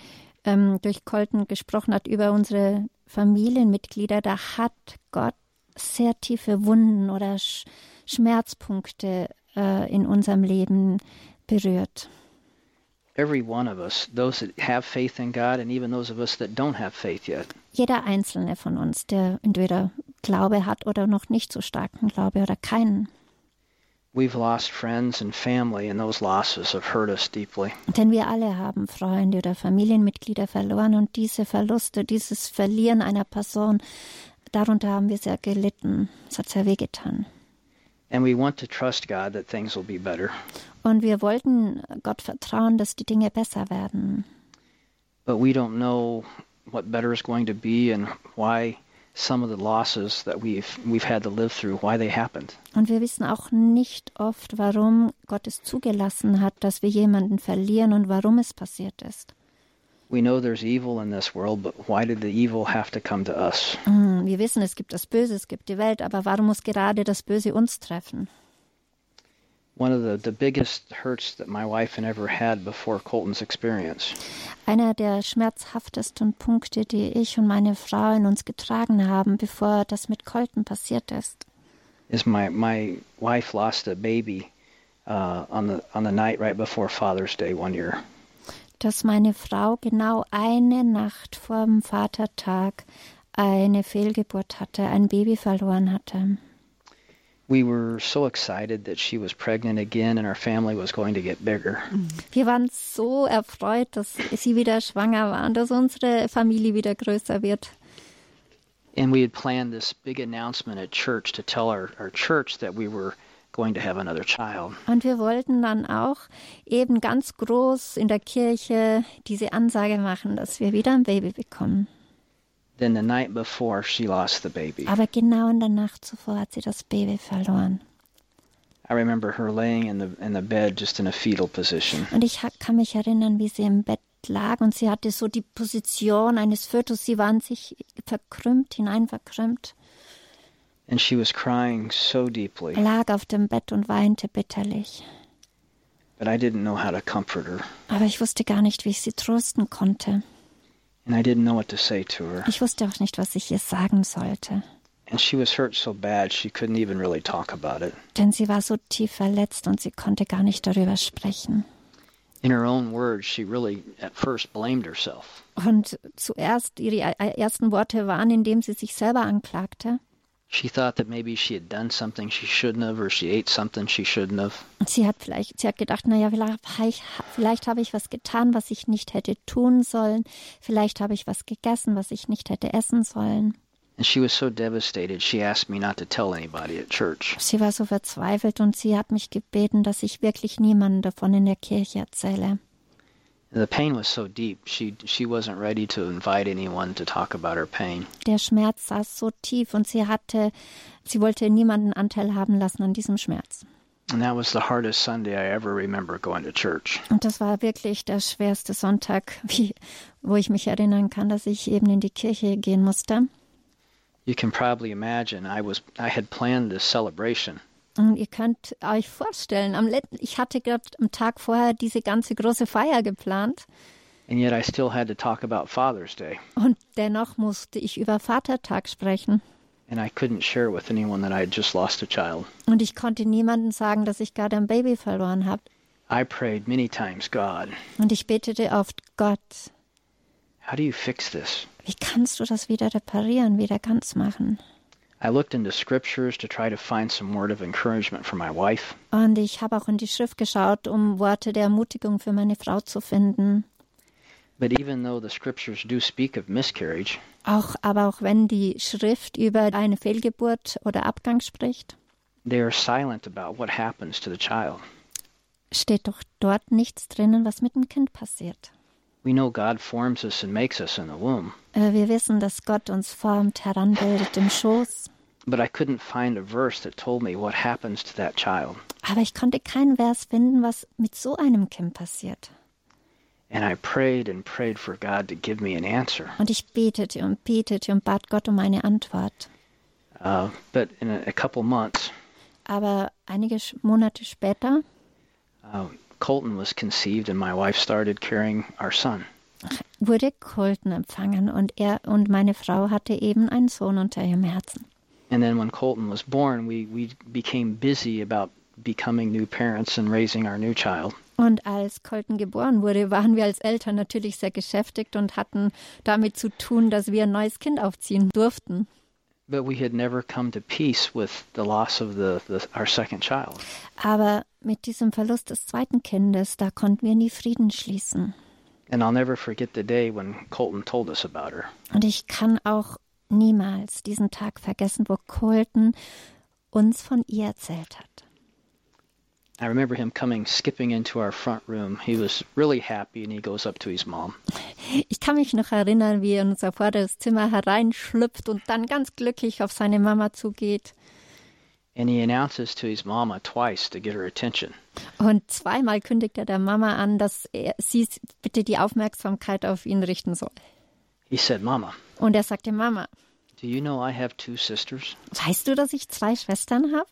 B: ähm, durch Colton gesprochen hat über unsere Familienmitglieder, da hat Gott sehr tiefe Wunden oder Sch Schmerzpunkte äh, in unserem Leben berührt.
C: Every one of us, those that have faith in God, and even those of us that don't have faith yet,
B: Jeder einzelne von uns, der entweder Glaube hat oder noch nicht so starken Glaube oder keinen. Denn wir alle haben Freunde oder Familienmitglieder verloren und diese Verluste, dieses Verlieren einer Person, darunter haben wir sehr gelitten. Es hat sehr wehgetan.
C: And we want to trust God that things will be better.
B: Und wir wollten Gott vertrauen, dass die Dinge besser werden.
C: But we don't know what better is going to be and why some of the losses that we've we've had to live through, why they happened.
B: Und wir wissen auch nicht oft, warum Gott es zugelassen hat, dass wir jemanden verlieren und warum es passiert ist.
C: We know there's evil in this world, but why did the evil have to come to us?
B: Mm, Wir wissen, es gibt das Böse, es gibt die Welt, aber warum muss gerade das Böse uns treffen? Einer der schmerzhaftesten Punkte, die ich und meine Frau in uns getragen haben, bevor das mit Colton passiert ist,
C: is my my wife lost a baby uh, on the on the night right before Father's Day one year.
B: dass meine Frau genau eine Nacht vor dem Vatertag eine Fehlgeburt hatte, ein Baby verloren hatte. Wir waren so erfreut, dass sie wieder schwanger war und dass unsere Familie wieder größer wird.
C: And we had planned this big announcement at church to tell our, our church that we were going to have another child.
B: Und wir wollten dann auch eben ganz groß in der Kirche diese Ansage machen, dass wir wieder ein Baby bekommen.
C: Then the night before, she lost the baby.
B: Aber genau in der Nacht zuvor hat sie das Baby verloren.
C: I remember her laying in the in the bed just in a fetal position.
B: Und ich kann mich erinnern, wie sie im Bett lag und sie hatte so die Position eines Fötus. Sie war in sich verkrümmt, hineinverkrümmt,
C: And she was crying so deeply,
B: lag auf dem Bett und weinte bitterlich.
C: but I didn't know how to comfort her.
B: Aber ich wusste gar nicht, wie ich sie trösten konnte. Ich wusste auch nicht, was ich ihr sagen sollte.
C: And she was hurt so bad she couldn't even really talk about it.
B: Denn sie war so tief verletzt und sie konnte gar nicht darüber sprechen.
C: In her own words, she really at first blamed herself.
B: Und zuerst, ihre äh, ersten Worte waren, indem sie sich selber anklagte.
C: She thought that maybe she had done something she shouldn't have, or she ate something she shouldn't have.
B: Sie hat vielleicht, sie hat gedacht, naja, vielleicht, vielleicht habe ich was getan, was ich nicht hätte tun sollen. Vielleicht habe ich was gegessen, was ich nicht hätte essen sollen.
C: And she was so devastated, she asked me not to tell anybody at church.
B: Sie war so verzweifelt und sie hat mich gebeten, dass ich wirklich niemandem davon in der Kirche erzähle.
C: The pain was so deep, she she wasn't ready to invite anyone to talk about her pain.
B: Der Schmerz saß so tief und sie hatte, sie wollte niemanden Anteil haben lassen an diesem Schmerz.
C: And that was the hardest Sunday I ever remember going to church.
B: Und das war wirklich der schwerste Sonntag, wie, wo ich mich erinnern kann, dass ich eben in die Kirche gehen musste.
C: You can probably imagine I was I had planned this celebration.
B: Und ihr könnt euch vorstellen, am Let ich hatte gerade am Tag vorher diese ganze große Feier geplant
C: And yet I still had to talk about Father's Day.
B: und dennoch musste ich über Vatertag sprechen.
C: And I couldn't share with anyone that I had just lost a child.
B: Und ich konnte niemandem sagen, dass ich gerade ein Baby verloren habe.
C: I prayed many times, God,
B: Und ich betete oft, Gott,
C: how do you fix this?
B: wie kannst du das wieder reparieren, wieder ganz machen?
C: I looked into scriptures to try to find some word of encouragement for my wife.
B: Und ich habe auch in die Schrift geschaut, um Worte der Ermutigung für meine Frau zu finden.
C: But even though the scriptures do speak of miscarriage,
B: Auch, aber auch wenn die Schrift über eine Fehlgeburt oder Abgang spricht,
C: they are silent about what happens to the child.
B: steht doch dort nichts drinnen, was mit dem Kind passiert. Wir wissen, dass Gott uns formt, heranbildet im Schoß. Aber ich konnte keinen Vers finden, was mit so einem Kind passiert. Und ich betete und betete und bat Gott um eine Antwort.
C: Uh, but in a, a couple months,
B: Aber einige Monate später
C: uh, Colton was conceived, and my wife started carrying our son.
B: wurde Colton empfangen und er und meine Frau hatte eben einen Sohn unter ihrem Herzen.
C: And then when Colton was born, we, we became busy about becoming new parents and raising our new child.
B: Und als Colton geboren wurde, waren wir als Eltern natürlich sehr beschäftigt und hatten damit zu tun, dass wir ein neues Kind aufziehen durften.
C: But we had never come to peace with the loss of the, the our second child.
B: Aber mit diesem Verlust des zweiten Kindes, da konnten wir nie Frieden schließen. Und ich kann auch niemals diesen Tag vergessen, wo Colton uns von ihr erzählt hat.
C: I remember him coming skipping into our front room. He was really happy and he goes up to his mom.
B: Ich kann mich noch erinnern, wie er in unser vorderes Zimmer hereinschlüpft und dann ganz glücklich auf seine Mama zugeht.
C: And he announces to his mama twice to get her attention.
B: Und zweimal kündigt er der Mama an, dass er, sie bitte die Aufmerksamkeit auf ihn richten soll.
C: He said, Mama,
B: Und er sagte, Mama,
C: do you know I have two sisters?
B: weißt du, dass ich zwei Schwestern habe?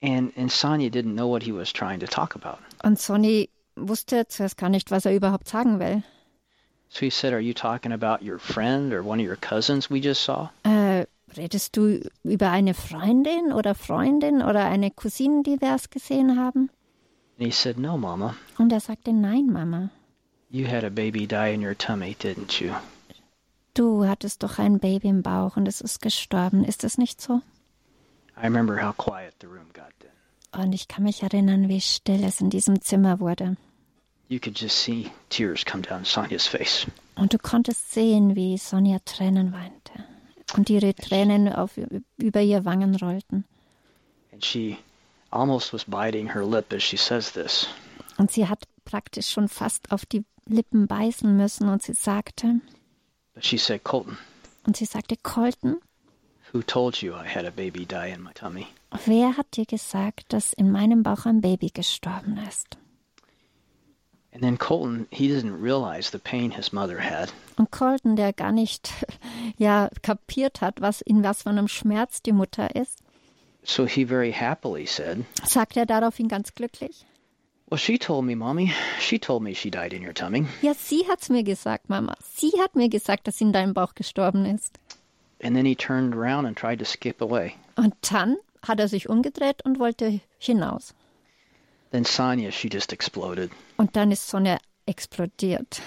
C: And and Sonia didn't know what he was trying to talk about.
B: Und Sonny wusste zuerst gar nicht, was er überhaupt sagen will.
C: So he said, "Are you talking about your friend or one of your cousins we just saw?"
B: Äh, redest du über eine Freundin oder Freundin oder eine Cousine, die wir erst gesehen haben?
C: And he said, "No, Mama.
B: Und er sagte, nein, Mama.
C: You had a baby die in your tummy, didn't you?"
B: Du hattest doch ein Baby im Bauch und es ist gestorben. Ist es nicht so?
C: I remember how quiet the room got then.
B: Und ich kann mich erinnern, wie still es in diesem Zimmer wurde.
C: You could just see tears come down Sonia's face.
B: Und du konntest sehen, wie Sonja Tränen weinte. Und ihre Tränen auf, über ihr Wangen rollten.
C: And she almost was biting her lip as she says this.
B: Und sie hat praktisch schon fast auf die Lippen beißen müssen und sie sagte,
C: said, Colton,
B: und sie sagte, Colton,
C: who told you I had a baby die in my tummy?
B: wer hat dir gesagt, dass in meinem Bauch ein Baby gestorben ist?
C: And then Colton, he didn't realize the pain his mother had.
B: Und Colton, der gar nicht ja kapiert hat, was in was für einem Schmerz die Mutter ist,
C: So he very happily said,
B: sagt er daraufhin ganz glücklich.
C: Well, she told me, Mommy. She told me she died in your tummy.
B: Ja, sie hat's mir gesagt, Mama. Sie hat mir gesagt, dass sie in deinem Bauch gestorben ist.
C: And then he turned around and tried to skip away.
B: Und dann hat er sich umgedreht und wollte hinaus.
C: Then Sonia, she just exploded.
B: Und dann ist Sonja explodiert.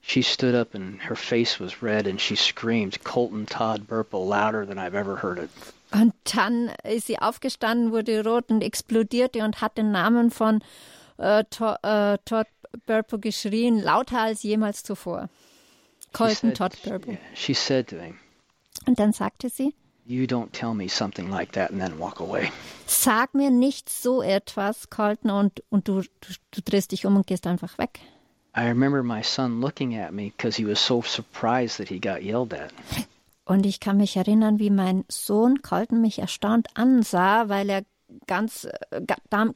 C: She stood up and her face was red and she screamed, Colton Todd Burple, louder than I've ever heard it.
B: Und dann ist sie aufgestanden, wurde rot und explodierte und hat den Namen von äh, To äh, Todd Burpo geschrien, lauter als jemals zuvor. Colton
C: said-
B: Todd Burpo.
C: yeah, she said to him,
B: Und dann sagte sie,
C: You don't tell me something like that and then walk away.
B: sag mir nicht so etwas, Colton, und, und du, du, du drehst dich um und gehst einfach weg.
C: I remember my son looking at me because he was so surprised that he got yelled at.
B: Und ich kann mich erinnern, wie mein Sohn Colton mich erstaunt ansah, weil er ganz äh,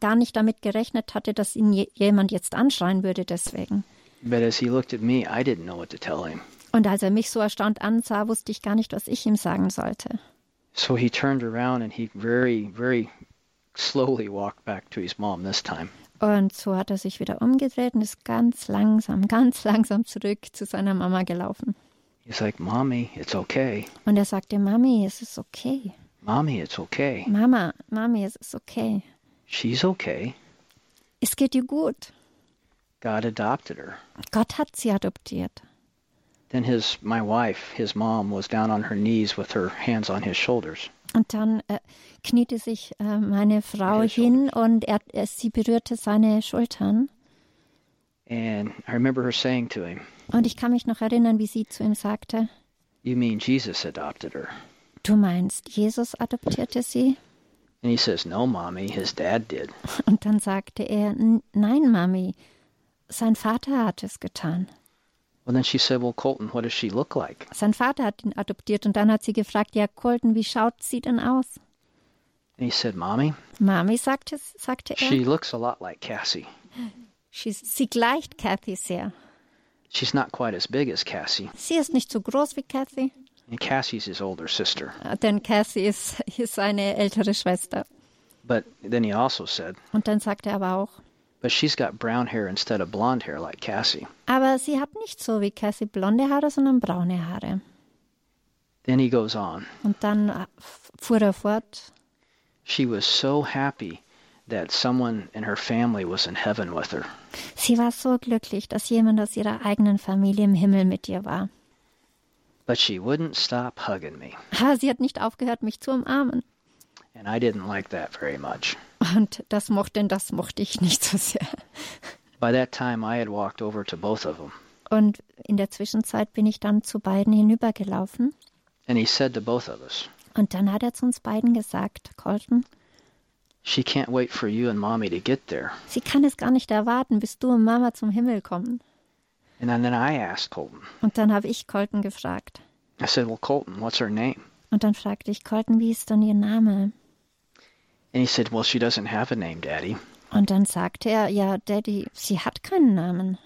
B: gar nicht damit gerechnet hatte, dass ihn je, jemand jetzt anschreien würde deswegen.
C: But as he looked at me, I didn't know what to tell him.
B: Und als er mich so erstaunt ansah, wusste ich gar nicht, was ich ihm sagen sollte.
C: So he turned around and he very, very slowly walked back to his mom this time.
B: Und so hat er sich wieder umgedreht und ist ganz langsam, ganz langsam zurück zu seiner Mama gelaufen.
C: He's like, Mommy, it's okay.
B: Und er sagte, Mami, es ist okay.
C: Mommy, it's okay.
B: Mama, Mami, es ist okay.
C: She's okay.
B: Es geht ihr gut.
C: God adopted her.
B: Gott hat sie adoptiert.
C: Then his my wife, his mom, was down on her knees with her hands on his shoulders.
B: Und dann äh, kniete sich äh, meine Frau hin und er, er, sie berührte seine Schultern.
C: And I remember her saying to him,
B: Und ich kann mich noch erinnern, wie sie zu ihm sagte,
C: You mean Jesus adopted her?
B: du meinst, Jesus adoptierte sie?
C: And he says, No, Mommy, his dad did.
B: Und dann sagte er, "N- nein, Mami, sein Vater hat es getan. Sein Vater hat ihn adoptiert und dann hat sie gefragt, ja, Colton, wie schaut sie denn aus?
C: And he said, Mommy,
B: Mami, sagte, sagte er,
C: she looks a lot like Cassie.
B: sie, sie gleicht Kathy sehr.
C: She's not quite as big as Cassie.
B: Sie ist nicht so groß wie Kathy,
C: And Cassie's his older sister.
B: äh, denn Kathy ist, ist seine ältere Schwester.
C: But then he also said,
B: Und dann sagte er aber auch,
C: But she's got brown hair instead of blonde hair like Cassie.
B: aber sie hat nicht so wie Kathy blonde Haare, sondern braune Haare.
C: Then he goes on.
B: Und dann äh, fuhr er fort,
C: She was so happy that someone in her family was in heaven with her.
B: sie war so glücklich, dass jemand aus ihrer eigenen Familie im Himmel mit ihr war.
C: But she wouldn't stop hugging me.
B: Aber sie hat nicht aufgehört, mich zu umarmen.
C: And I didn't like that very much.
B: Und das mochte, das mochte ich nicht so sehr.
C: By that time, I had walked over to both of them.
B: Und in der Zwischenzeit bin ich dann zu beiden hinübergelaufen.
C: And he said to both of us,
B: Und dann hat er zu uns beiden gesagt, Colton,
C: She can't wait for you and Mommy to get there.
B: sie kann es gar nicht erwarten, bis du und Mama zum Himmel kommen.
C: And then I asked Colton,
B: Und dann habe ich Colton gefragt.
C: I said, Well, Colton, what's her name?
B: Und dann fragte ich Colton, wie ist denn ihr Name?
C: And he said, Well, she doesn't have a name, Daddy.
B: Und dann sagte er, ja, Daddy, sie hat keinen Namen.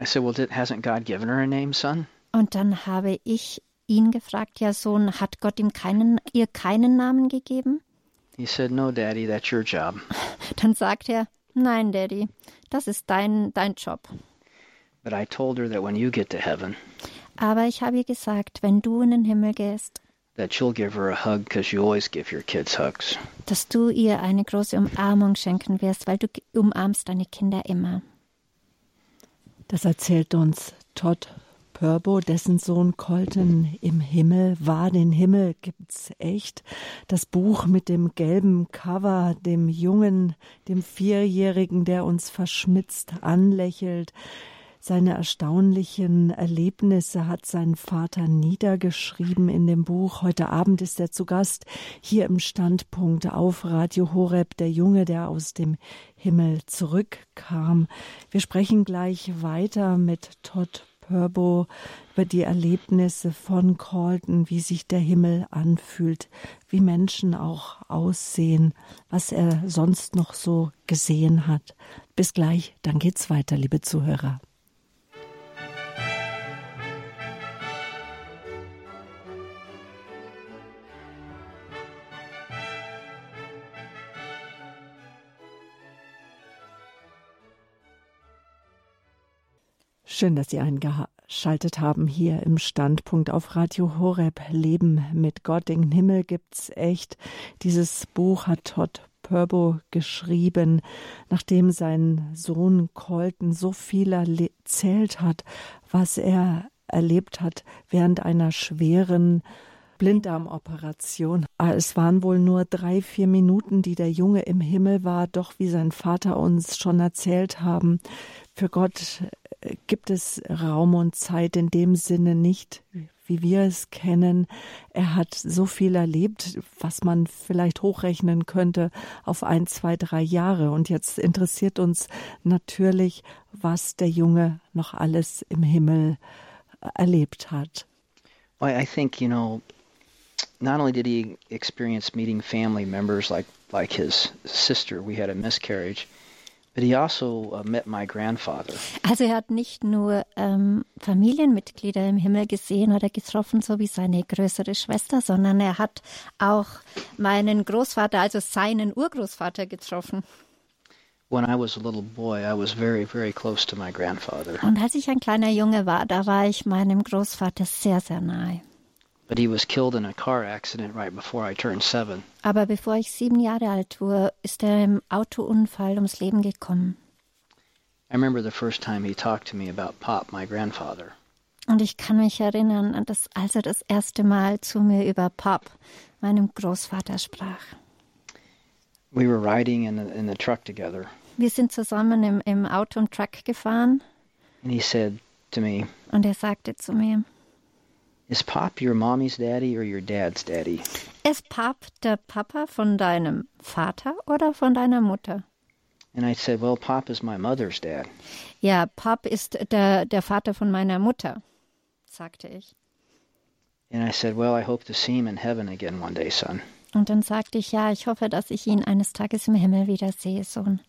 C: I said, Well, hasn't God given her a name, son?
B: Und dann habe ich ihn gefragt, ja, Sohn, hat Gott ihm keinen, ihr keinen Namen gegeben?
C: He said, No, Daddy, that's your job.
B: Dann sagt er, nein, Daddy, das ist dein, dein Job.
C: But I told her that when you get to heaven,
B: Aber ich habe ihr gesagt, wenn du in den Himmel gehst,
C: that you'll give her a hug because you always give your kids hugs.
B: dass du ihr eine große Umarmung schenken wirst, weil du umarmst deine Kinder immer.
A: Das erzählt uns Todd Purbo, dessen Sohn Colton im Himmel war. Den Himmel gibt's echt. Das Buch mit dem gelben Cover, dem Jungen, dem Vierjährigen, der uns verschmitzt anlächelt. Seine erstaunlichen Erlebnisse hat sein Vater niedergeschrieben in dem Buch. Heute Abend ist er zu Gast hier im Standpunkt auf Radio Horeb, der Junge, der aus dem Himmel zurückkam. Wir sprechen gleich weiter mit Todd Purbo über die Erlebnisse von Colton, wie sich der Himmel anfühlt, wie Menschen auch aussehen, was er sonst noch so gesehen hat. Bis gleich, dann geht's weiter, liebe Zuhörer. Schön, dass Sie eingeschaltet haben hier im Standpunkt auf Radio Horeb. Leben mit Gott, den Himmel gibt's echt. Dieses Buch hat Todd Purbo geschrieben, nachdem sein Sohn Colton so viel erzählt hat, was er erlebt hat während einer schweren Blinddarmoperation. Ah, es waren wohl nur drei, vier Minuten, die der Junge im Himmel war, doch wie sein Vater uns schon erzählt haben, für Gott äh, gibt es Raum und Zeit in dem Sinne nicht, wie wir es kennen. Er hat so viel erlebt, was man vielleicht hochrechnen könnte auf ein, zwei, drei Jahre. Und jetzt interessiert uns natürlich, was der Junge noch alles im Himmel äh, erlebt hat.
C: I think, you know, not only did he experience meeting family members like, like his sister, we had a miscarriage, but he also uh, met my grandfather.
B: Also er hat nicht nur ähm, Familienmitglieder im Himmel gesehen oder getroffen, so wie seine größere Schwester, sondern er hat auch meinen Großvater, also seinen Urgroßvater getroffen.
C: When I was a little boy, I was very, very close to my grandfather.
B: Und als ich ein kleiner Junge war, da war ich meinem Großvater sehr, sehr nahe. Aber bevor ich sieben Jahre alt war, ist er im Autounfall ums Leben gekommen.
C: I remember the first time he talked to me about Pop, my grandfather.
B: Und ich kann mich erinnern, an das, als er das erste Mal zu mir über Pop, meinem Großvater, sprach.
C: We were riding in the, in the truck together,
B: Wir sind zusammen im, im Auto und Truck gefahren
C: and he said to me,
B: und er sagte zu mir,
C: Is Pop your mommy's daddy or your dad's daddy?
B: ist Pop der Papa von deinem Vater oder von deiner Mutter?
C: And I said, Well, Pop is my mother's dad.
B: Ja, Pop ist der, der Vater von meiner Mutter, sagte ich.
C: And I said, Well, I hope to see him in heaven again one day, son.
B: Und dann sagte ich, ja, ich hoffe, dass ich ihn eines Tages im Himmel wiedersehe, Sohn.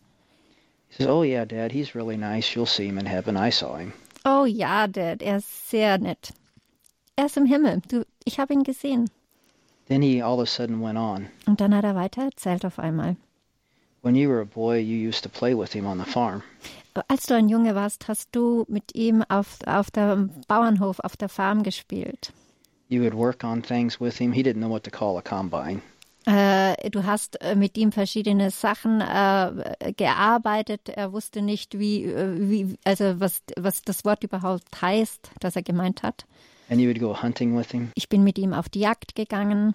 C: He says, Oh, yeah, Dad, he's really nice. You'll see him in heaven. I saw him.
B: Oh ja, Dad, er ist sehr nett. Er ist im Himmel. Du, ich habe ihn gesehen.
C: Then he all of a sudden went on.
B: Und dann hat er weiter erzählt auf einmal.
C: When you were a boy, you used to play with him on the farm.
B: Als du ein Junge warst, hast du mit ihm auf, auf dem Bauernhof, auf der Farm gespielt.
C: You would work on things with him. He didn't know what to call a combine.
B: Äh, du hast äh, mit ihm verschiedene Sachen äh, gearbeitet. Er wusste nicht, wie, äh, wie also was, was das Wort überhaupt heißt, das er gemeint hat.
C: And you would go hunting with him.
B: Ich bin mit ihm auf die Jagd gegangen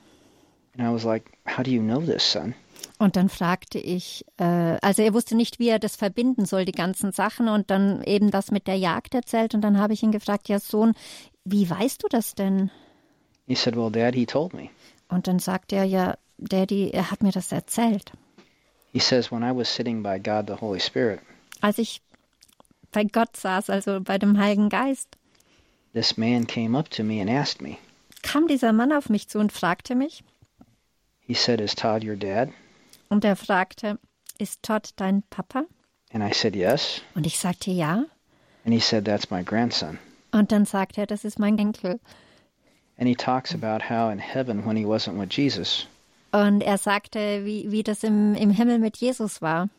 C: And I was like, How do you know this, son?
B: und dann fragte ich, äh, also er wusste nicht, wie er das verbinden soll, die ganzen Sachen und dann eben das mit der Jagd erzählt und dann habe ich ihn gefragt, ja Sohn, wie weißt du das denn?
C: He said, Well, Dad, he told me.
B: Und dann sagte er, ja, Daddy, er hat mir das erzählt.
C: He says, When I was sitting by God the Holy Spirit,
B: Als ich bei Gott saß, also bei dem Heiligen Geist,
C: this man came up to me and asked me,
B: kam dieser Mann auf mich zu und fragte mich,
C: He said, Is Todd your dad?
B: und er fragte, ist Todd dein Papa?
C: And I said, Yes.
B: Und ich sagte ja.
C: And he said, That's my grandson.
B: Und dann sagte er, das ist mein Enkel.
C: And he talks about how in heaven, when he wasn't with Jesus,
B: Und er sagte, wie, wie das im, im Himmel mit Jesus war.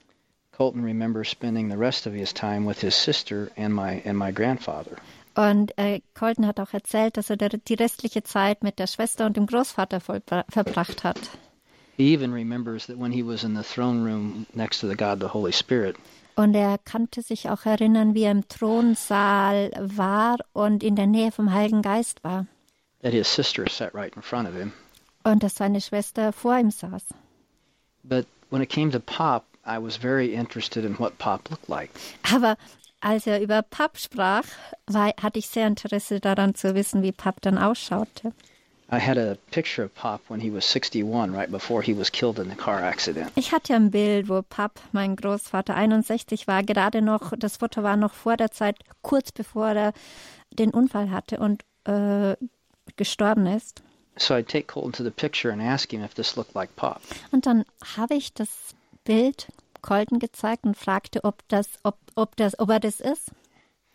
C: Colton remembers spending the rest of his time with his sister and my and my grandfather.
B: Und äh, Colton hat auch erzählt, dass er der, die restliche Zeit mit der Schwester und dem Großvater verbracht hat.
C: He even remembers that when he was in the throne room next to the God, the Holy Spirit,
B: Und er kannte sich auch erinnern, wie er im Thronsaal war und in der Nähe vom Heiligen Geist war.
C: that his sister sat right in front of him.
B: Und dass seine Schwester vor ihm saß.
C: But when it came to Pop, I was very interested in what Pop looked like.
B: Aber als er über Pap sprach, war, hatte ich sehr Interesse daran zu wissen, wie Pap dann ausschaute.
C: I had a picture of Pop when he was 61, right before he was killed in the car accident.
B: Ich hatte ein Bild, wo Pap, mein Großvater, 61 war, gerade noch, das Foto war noch vor der Zeit, kurz bevor er den Unfall hatte und äh, gestorben ist.
C: So I'd take Colton to the picture and ask him if this looked like Pop.
B: Und dann habe ich das Bild Colton gezeigt und fragte, ob das, ob, ob das, ob er das ist,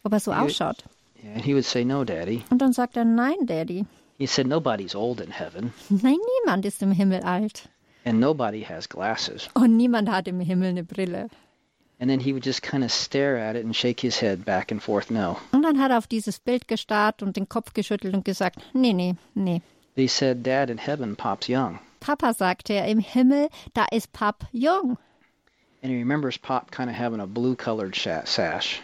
B: ob er so ausschaut.
C: Yeah, and he would say, No, Daddy.
B: Und dann sagt er, nein, Daddy.
C: He said, Nobody's old in heaven,
B: Nein, niemand ist im Himmel alt.
C: and nobody has glasses.
B: Und niemand hat im Himmel eine Brille.
C: And then he would just kind of stare at it and shake his head back and forth, no.
B: Und dann hat er auf dieses Bild gestarrt und den Kopf geschüttelt und gesagt, nee, nee, nee.
C: He said, Dad, in heaven, Pop's young.
B: Papa sagte er, im Himmel, da ist Pap jung.
C: And he remembers Pop kind of having a blue colored sash.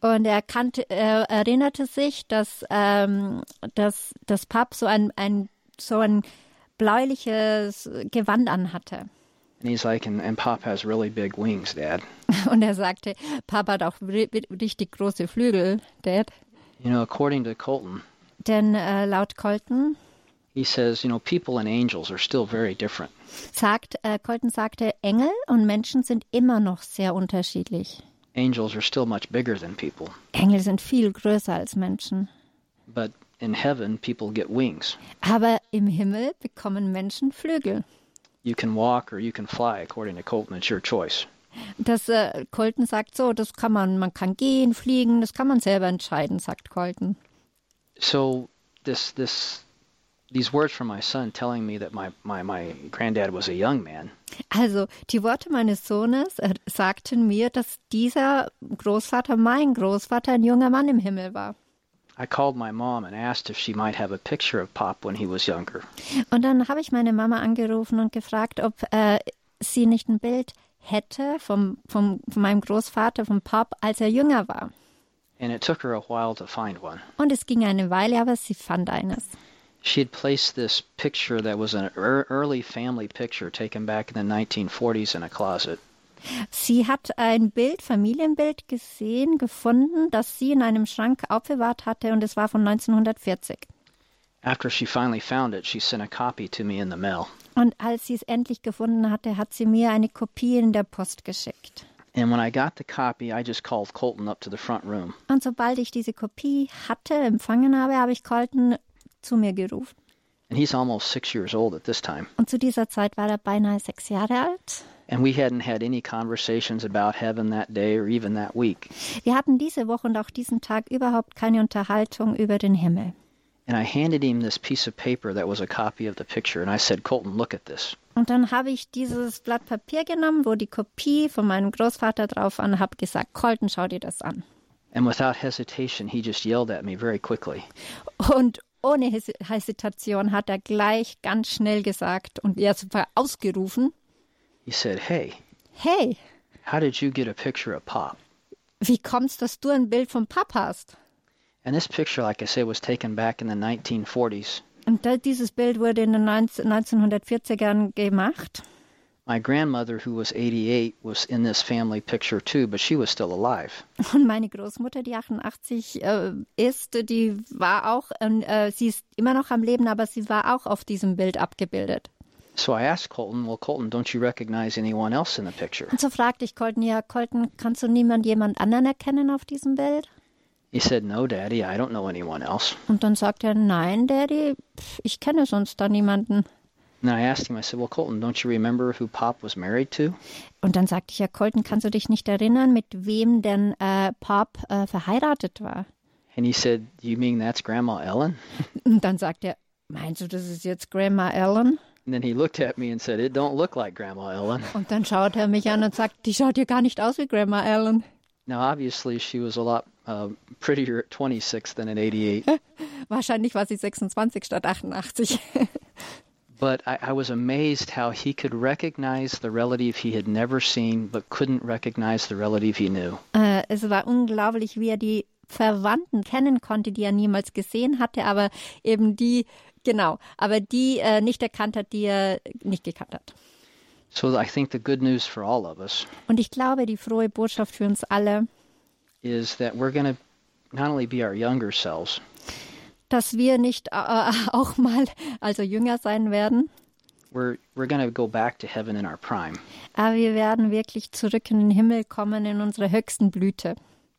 B: Und er kannte, er erinnerte sich, dass, ähm, dass, dass Pap so ein, ein, so ein bläuliches Gewand anhatte.
C: And he's like, and, and Pop has really big wings, Dad.
B: Und er sagte, Papa hat auch ri- richtig große Flügel, Dad.
C: You know, according to Colton,
B: Denn äh, laut Colton
C: he says, you know, people and angels are still very different.
B: Sagt, äh, Colton sagte, Engel und Menschen sind immer noch sehr unterschiedlich.
C: Angels are still much bigger than people.
B: Engel sind viel größer als Menschen.
C: But in heaven, people get wings.
B: Aber im Himmel bekommen Menschen Flügel.
C: You can walk or you can fly, according to Colton. It's your choice.
B: Das äh, Colton sagt so, das kann man, man kann gehen, fliegen, das kann man selber entscheiden, sagt Colton.
C: So this this these words from my son telling me that my, my, my granddad was a young man
B: Also die Worte meines Sohnes äh, sagten mir, dass dieser Großvater, mein Großvater, ein junger Mann im Himmel war.
C: I called my mom and asked if she might have a picture of Pop when he was younger.
B: Und dann habe ich meine Mama angerufen und gefragt, ob äh, sie nicht ein Bild hätte vom, vom, von meinem Großvater, vom Pop, als er jünger war.
C: And it took her a while to find one.
B: Und es ging eine Weile, aber sie fand eines.
C: She had placed this picture that was an ear- early family picture taken back in the 1940s in a closet.
B: Sie hat ein Bild, Familienbild gesehen, gefunden, das sie in einem Schrank aufbewahrt hatte und es war von 1940.
C: After she finally found it, she sent a copy to me in the mail.
B: Und als sie es endlich gefunden hatte, hat sie mir eine Kopie in der Post geschickt.
C: And when I got the copy, I just called Colton up to the front room.
B: Und sobald ich diese Kopie hatte, empfangen habe, habe ich Colton zu mir gerufen.
C: And he's almost six years old at this time.
B: Und zu dieser Zeit war er beinahe sechs Jahre alt.
C: And we hadn't had any conversations about heaven that day or even that week.
B: Wir hatten diese Woche und auch diesen Tag überhaupt keine Unterhaltung über den Himmel.
C: And I handed him this piece of paper that was a copy of the picture. And I said, Colton, look at this.
B: Und dann habe ich dieses Blatt Papier genommen, wo die Kopie von meinem Großvater drauf war, und habe gesagt, Colton, schau dir das an.
C: And without hesitation, he just yelled at me very quickly.
B: Und ohne Hes Hesitation hat er gleich ganz schnell gesagt und er war ausgerufen,
C: He said, Hey,
B: hey,
C: how did you get a picture of Pop?
B: wie kommt's, dass du ein Bild vom Papa hast?
C: And this picture, like I said, was taken back in the 1940s.
B: Und dieses Bild wurde in den 19, 1940ern gemacht.
C: My grandmother, who was 88, was in this family picture too, but she was still alive.
B: Und meine Großmutter, die 88 äh, ist, die war auch, äh, sie ist immer noch am Leben, aber sie war auch auf diesem Bild abgebildet.
C: So I asked Colton, Well, Colton, don't you recognize anyone else in the picture?
B: Und so fragte ich Colton, ja, Colton, kannst du niemand jemand anderen erkennen auf diesem Bild?
C: He said, No, Daddy, I don't know anyone else.
B: Und dann sagt er, nein, Daddy, ich kenne sonst da niemanden.
C: And I asked him, I said, Well, Colton, don't you remember who Pop was married to?
B: Und dann sagte ich, ja, Colton, kannst du dich nicht erinnern, mit wem denn äh, Pop äh, verheiratet war?
C: And he said, You mean that's Grandma Ellen?
B: Und dann sagt er, meinst du, das ist jetzt Grandma Ellen?
C: And then he looked at me and said, It don't look like Grandma Ellen.
B: Und dann schaut er mich an und sagt, die schaut hier gar nicht aus wie Grandma Ellen.
C: Now, obviously, she was a lot uh, prettier at 26 than at 88.
B: Wahrscheinlich war sie 26 statt 88.
C: but I, I was amazed how he could recognize the relative he had never seen, but couldn't recognize the relative he knew.
B: Äh, es war unglaublich, wie er die Verwandten kennen konnte, die er niemals gesehen hatte, aber eben die, genau, aber die äh, nicht erkannt hat, die er nicht gekannt hat.
C: So I think the good news for all of us
B: Und ich glaube, die frohe Botschaft für uns alle,
C: is that we're going to not only be our younger selves,
B: dass wir nicht äh, auch mal also jünger sein werden,
C: we're we're to go back to heaven in our prime
B: aber wir werden wirklich zurück in den Himmel kommen in unserer höchsten Blüte.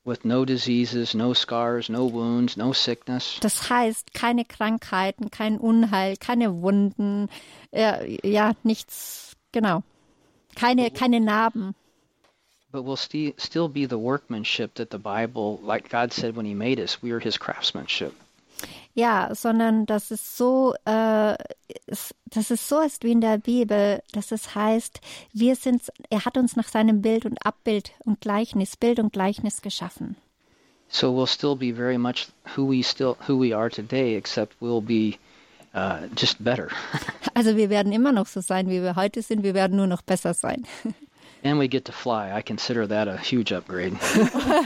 C: with no diseases, no scars, no wounds, no sickness.
B: Das heißt, keine Krankheiten, kein Unheil, keine Wunden, äh, ja, nichts, genau. Keine, keine Narben.
C: But we'll sti- still be the workmanship that the Bible, like God said when He made us, we are His craftsmanship.
B: Ja, sondern dass es so, äh, dass es so ist wie in der Bibel, dass es heißt, wir sind, er hat uns nach seinem Bild und Abbild und Gleichnis, Bild und Gleichnis geschaffen.
C: So we'll still be very much who we still who we are today, except we'll be uh, just better,
B: Also wir werden immer noch so sein, wie wir heute sind, wir werden nur noch besser sein.
C: and we get to fly. I consider that a huge upgrade.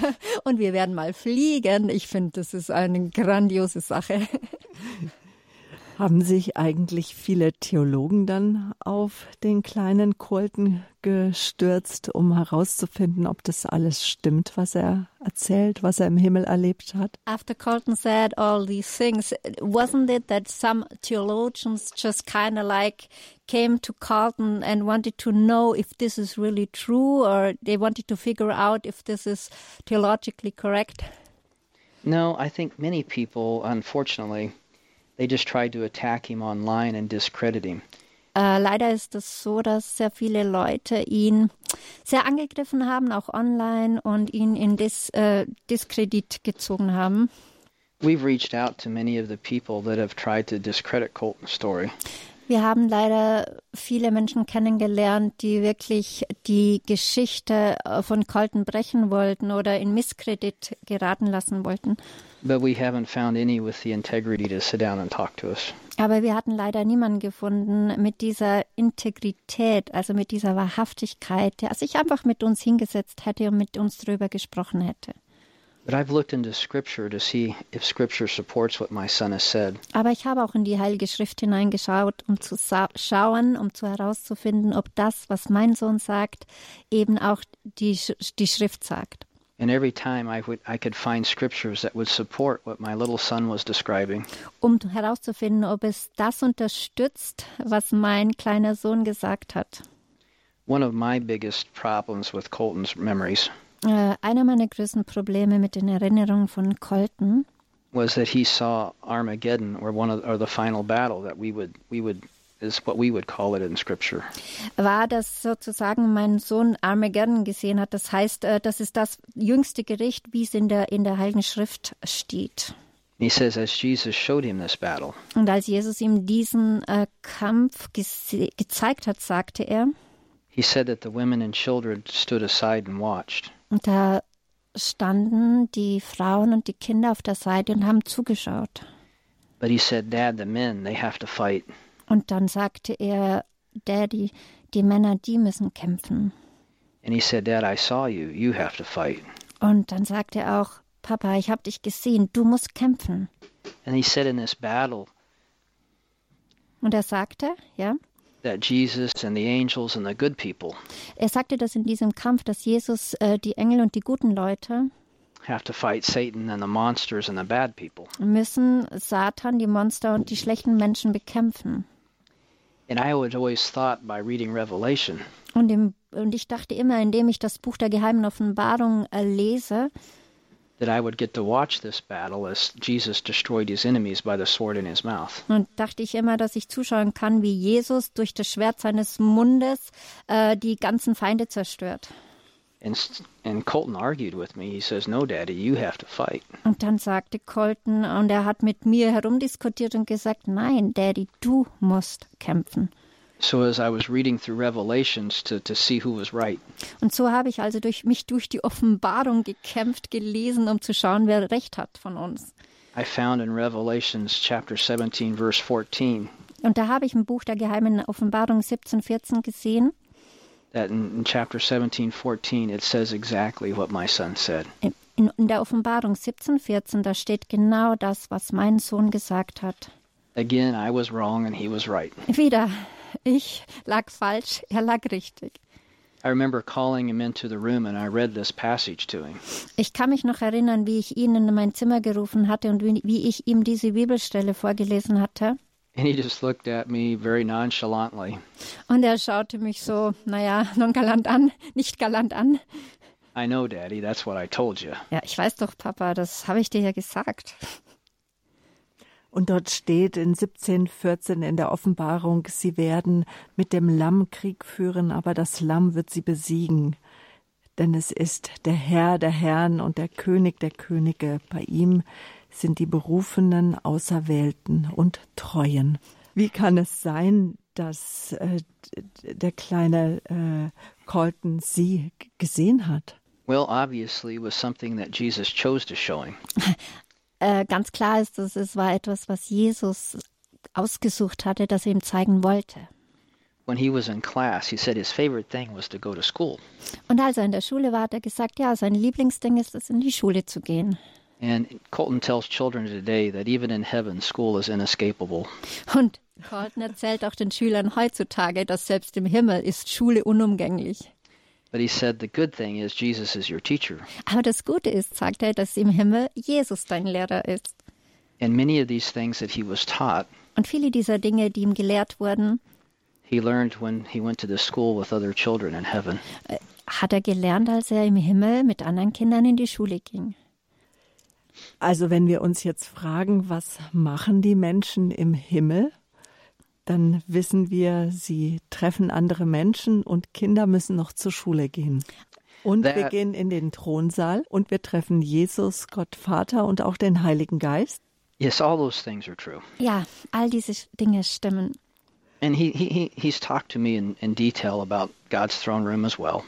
B: Und wir werden mal fliegen. Ich finde, das ist eine grandiose Sache.
A: Haben sich eigentlich viele Theologen dann auf den kleinen Colton gestürzt, um herauszufinden, ob das alles stimmt, was er erzählt, was er im Himmel erlebt hat?
B: After Colton said all these things, wasn't it that some theologians just kind of like came to Carlton and wanted to know if this is really true or they wanted to figure out if this is theologically correct?
C: no, I think many people, unfortunately, they just tried to attack him online and discredit him.
B: Äh, leider ist es so, dass sehr viele Leute ihn sehr angegriffen haben, auch online, und ihn in Dis, äh, Diskredit gezogen haben.
C: We've reached out to many of the people that have tried to discredit Colton's story.
B: Wir haben leider viele Menschen kennengelernt, die wirklich die Geschichte äh, von Colton brechen wollten oder in Misskredit geraten lassen wollten.
C: But we haven't found any with the integrity to sit down and talk to us.
B: Aber wir hatten leider niemanden gefunden mit dieser Integrität, also mit dieser Wahrhaftigkeit, der sich einfach mit uns hingesetzt hätte und mit uns darüber gesprochen hätte. Aber ich habe auch in die Heilige Schrift hineingeschaut, um zu schauen, um zu herauszufinden, ob das, was mein Sohn sagt, eben auch die, Sch die Schrift sagt.
C: And every time I would I could find scriptures that would support what my little son was describing.
B: um herauszufinden, ob es das unterstützt, was mein kleiner Sohn gesagt hat.
C: One of my biggest problems with Colton's memories
B: Äh, einer meiner größten Probleme mit den Erinnerungen von Colton
C: was that he saw Armageddon or one of or the final battle that we would we would is what we would call it in scripture.
B: war, dass sozusagen mein Sohn Armageddon gesehen hat. Das heißt, äh, das ist das jüngste Gericht, wie es in der, in der Heiligen Schrift steht.
C: He says as Jesus showed him this battle,
B: Und als Jesus ihm diesen äh, Kampf gezeigt hat, sagte er,
C: he said that the women and children stood aside and watched.
B: Und da standen die Frauen und die Kinder auf der Seite und haben zugeschaut.
C: But he said, Dad, the men, they have to fight.
B: Und dann sagte er, Daddy, die Männer, die müssen kämpfen.
C: And he said, Dad, I saw you. You have to fight.
B: Und dann sagte er auch, Papa, ich habe dich gesehen, du musst kämpfen.
C: And he said in this battle
B: Und er sagte, ja,
C: that Jesus and the angels and the good people
B: er sagte, dass in diesem Kampf, dass Jesus äh, die Engel und die guten Leute
C: have to fight Satan and the monsters and the bad people.
B: müssen Satan, die Monster und die schlechten Menschen bekämpfen.
C: And I had always thought by reading Revelation
B: Und, im, und ich dachte immer, indem ich das Buch der geheimen Offenbarung äh, lese, und dachte ich immer, dass ich zuschauen kann, wie Jesus durch das Schwert seines Mundes äh, die ganzen Feinde zerstört.
C: And, and Colton argued with me. He says, No, Daddy, you have to fight.
B: Und dann sagte Colton, und er hat mit mir herumdiskutiert und gesagt, nein, Daddy, du musst kämpfen.
C: So as I was reading through Revelations to, to see who was right,
B: Und so habe ich also durch mich durch die Offenbarung gekämpft, gelesen, um zu schauen, wer recht hat von uns.
C: I found in Revelations chapter 17, verse 14,
B: Und da habe ich im Buch der geheimen Offenbarung 17, 14 gesehen,
C: that in, in chapter 17, 14, it says exactly what my son said.
B: in, in der Offenbarung 17, 14, da steht genau das, was mein Sohn gesagt hat.
C: Again, I was wrong and he was right.
B: Wieder, ich lag falsch, er lag richtig.
C: I remember calling him into the room and I read this passage to him.
B: Ich kann mich noch erinnern, wie ich ihn in mein Zimmer gerufen hatte und wie, wie ich ihm diese Bibelstelle vorgelesen hatte.
C: And he just looked at me very nonchalantly.
B: Und er schaute mich so, naja, nongalant an, nicht galant an.
C: I know, Daddy, that's what I told you.
B: Ja, ich weiß doch, Papa, das habe ich dir ja gesagt.
A: Und dort steht in 1714 in der Offenbarung, sie werden mit dem Lamm Krieg führen, aber das Lamm wird sie besiegen. Denn es ist der Herr der Herren und der König der Könige. Bei ihm sind die Berufenen, Auserwählten und Treuen. Wie kann es sein, dass äh, der kleine äh, Colton sie gesehen hat?
C: Well, obviously, was something that Jesus chose to show him.
B: Äh, ganz klar ist, dass es war etwas, was Jesus ausgesucht hatte, das er ihm zeigen wollte.
C: When he was in class, he said his favorite thing was to go to school.
B: Und als er in der Schule war, hat er gesagt, ja, sein Lieblingsding ist es, in die Schule zu gehen.
C: And Colton tells children today that even in heaven, school is inescapable.
B: Und Colton erzählt auch den Schülern heutzutage, dass selbst im Himmel ist Schule unumgänglich. Aber das Gute ist, sagt er, dass im Himmel Jesus dein Lehrer ist.
C: And many of these things that he was taught,
B: Und viele dieser Dinge, die ihm gelehrt wurden,
C: he learned when he went to the school with other children in heaven.
B: hat er gelernt, als er im Himmel mit anderen Kindern in die Schule ging.
A: Also wenn wir uns jetzt fragen, was machen die Menschen im Himmel, dann wissen wir, sie treffen andere Menschen und Kinder müssen noch zur Schule gehen. Und wir gehen in den Thronsaal und wir treffen Jesus, Gott Vater und auch den Heiligen Geist.
C: Yes, all those things are true.
B: Ja, all diese Dinge stimmen.
C: And he, he, he he's talked to me in, in detail about God's throne room as well.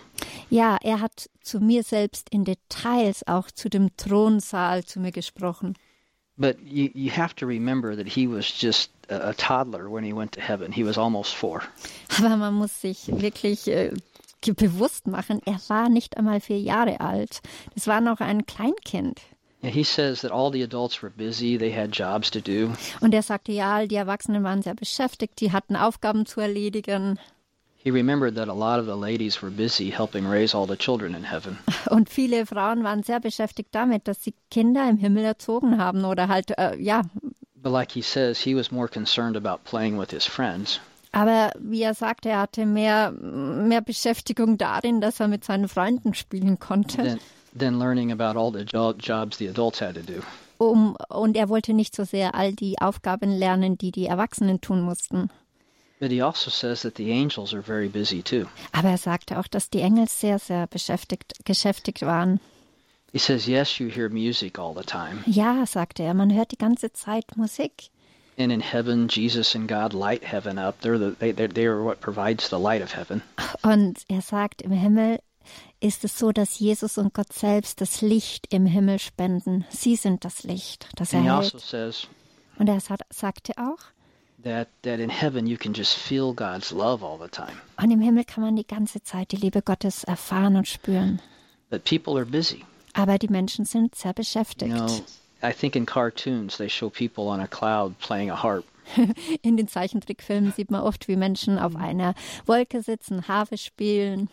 B: Ja, er hat zu mir selbst in Details auch zu dem Thronsaal zu mir gesprochen.
C: But you, you have to remember that he was just a, toddler when he went to heaven. He was almost four.
B: Aber man muss sich wirklich äh, bewusst machen, er war nicht einmal vier Jahre alt. Das war noch ein Kleinkind.
C: Yeah, he says that all the adults were busy, they had jobs to do.
B: Und er sagte, ja, die Erwachsenen waren sehr beschäftigt, die hatten Aufgaben zu erledigen.
C: He remembered that a lot of the ladies were busy helping raise all the children in heaven.
B: Und viele Frauen waren sehr beschäftigt damit, dass sie Kinder im Himmel erzogen haben oder halt, äh, ja.
C: But like he says, he was more concerned about playing with his friends.
B: Aber wie er sagte, er hatte mehr, mehr Beschäftigung darin, dass er mit seinen Freunden spielen konnte.
C: than, than learning about all the jo- jobs the adults had to do.
B: Um, und er wollte nicht so sehr all die Aufgaben lernen, die die Erwachsenen tun mussten. Aber er sagte auch, dass die Engel sehr, sehr beschäftigt, beschäftigt waren.
C: He says, yes, you hear music all the time.
B: Ja, sagte er, man hört die ganze Zeit Musik.
C: And in heaven, Jesus and God light heaven up. They're the, they, they're, they are what provides the light of heaven.
B: Und er sagt, im Himmel ist es so, dass Jesus und Gott selbst das Licht im Himmel spenden. Sie sind das Licht, das
C: And he also says
B: Und er sa- sagte auch,
C: that, that in heaven you can just feel God's love all the time.
B: und im Himmel kann man die ganze Zeit die Liebe Gottes erfahren und spüren.
C: But people are busy.
B: Aber die Menschen sind sehr
C: You
B: beschäftigt.
C: know, I think in cartoons they show people on a cloud playing a harp.
B: In den Zeichentrickfilmen sieht man oft, wie Menschen auf einer Wolke sitzen, Harfe spielen.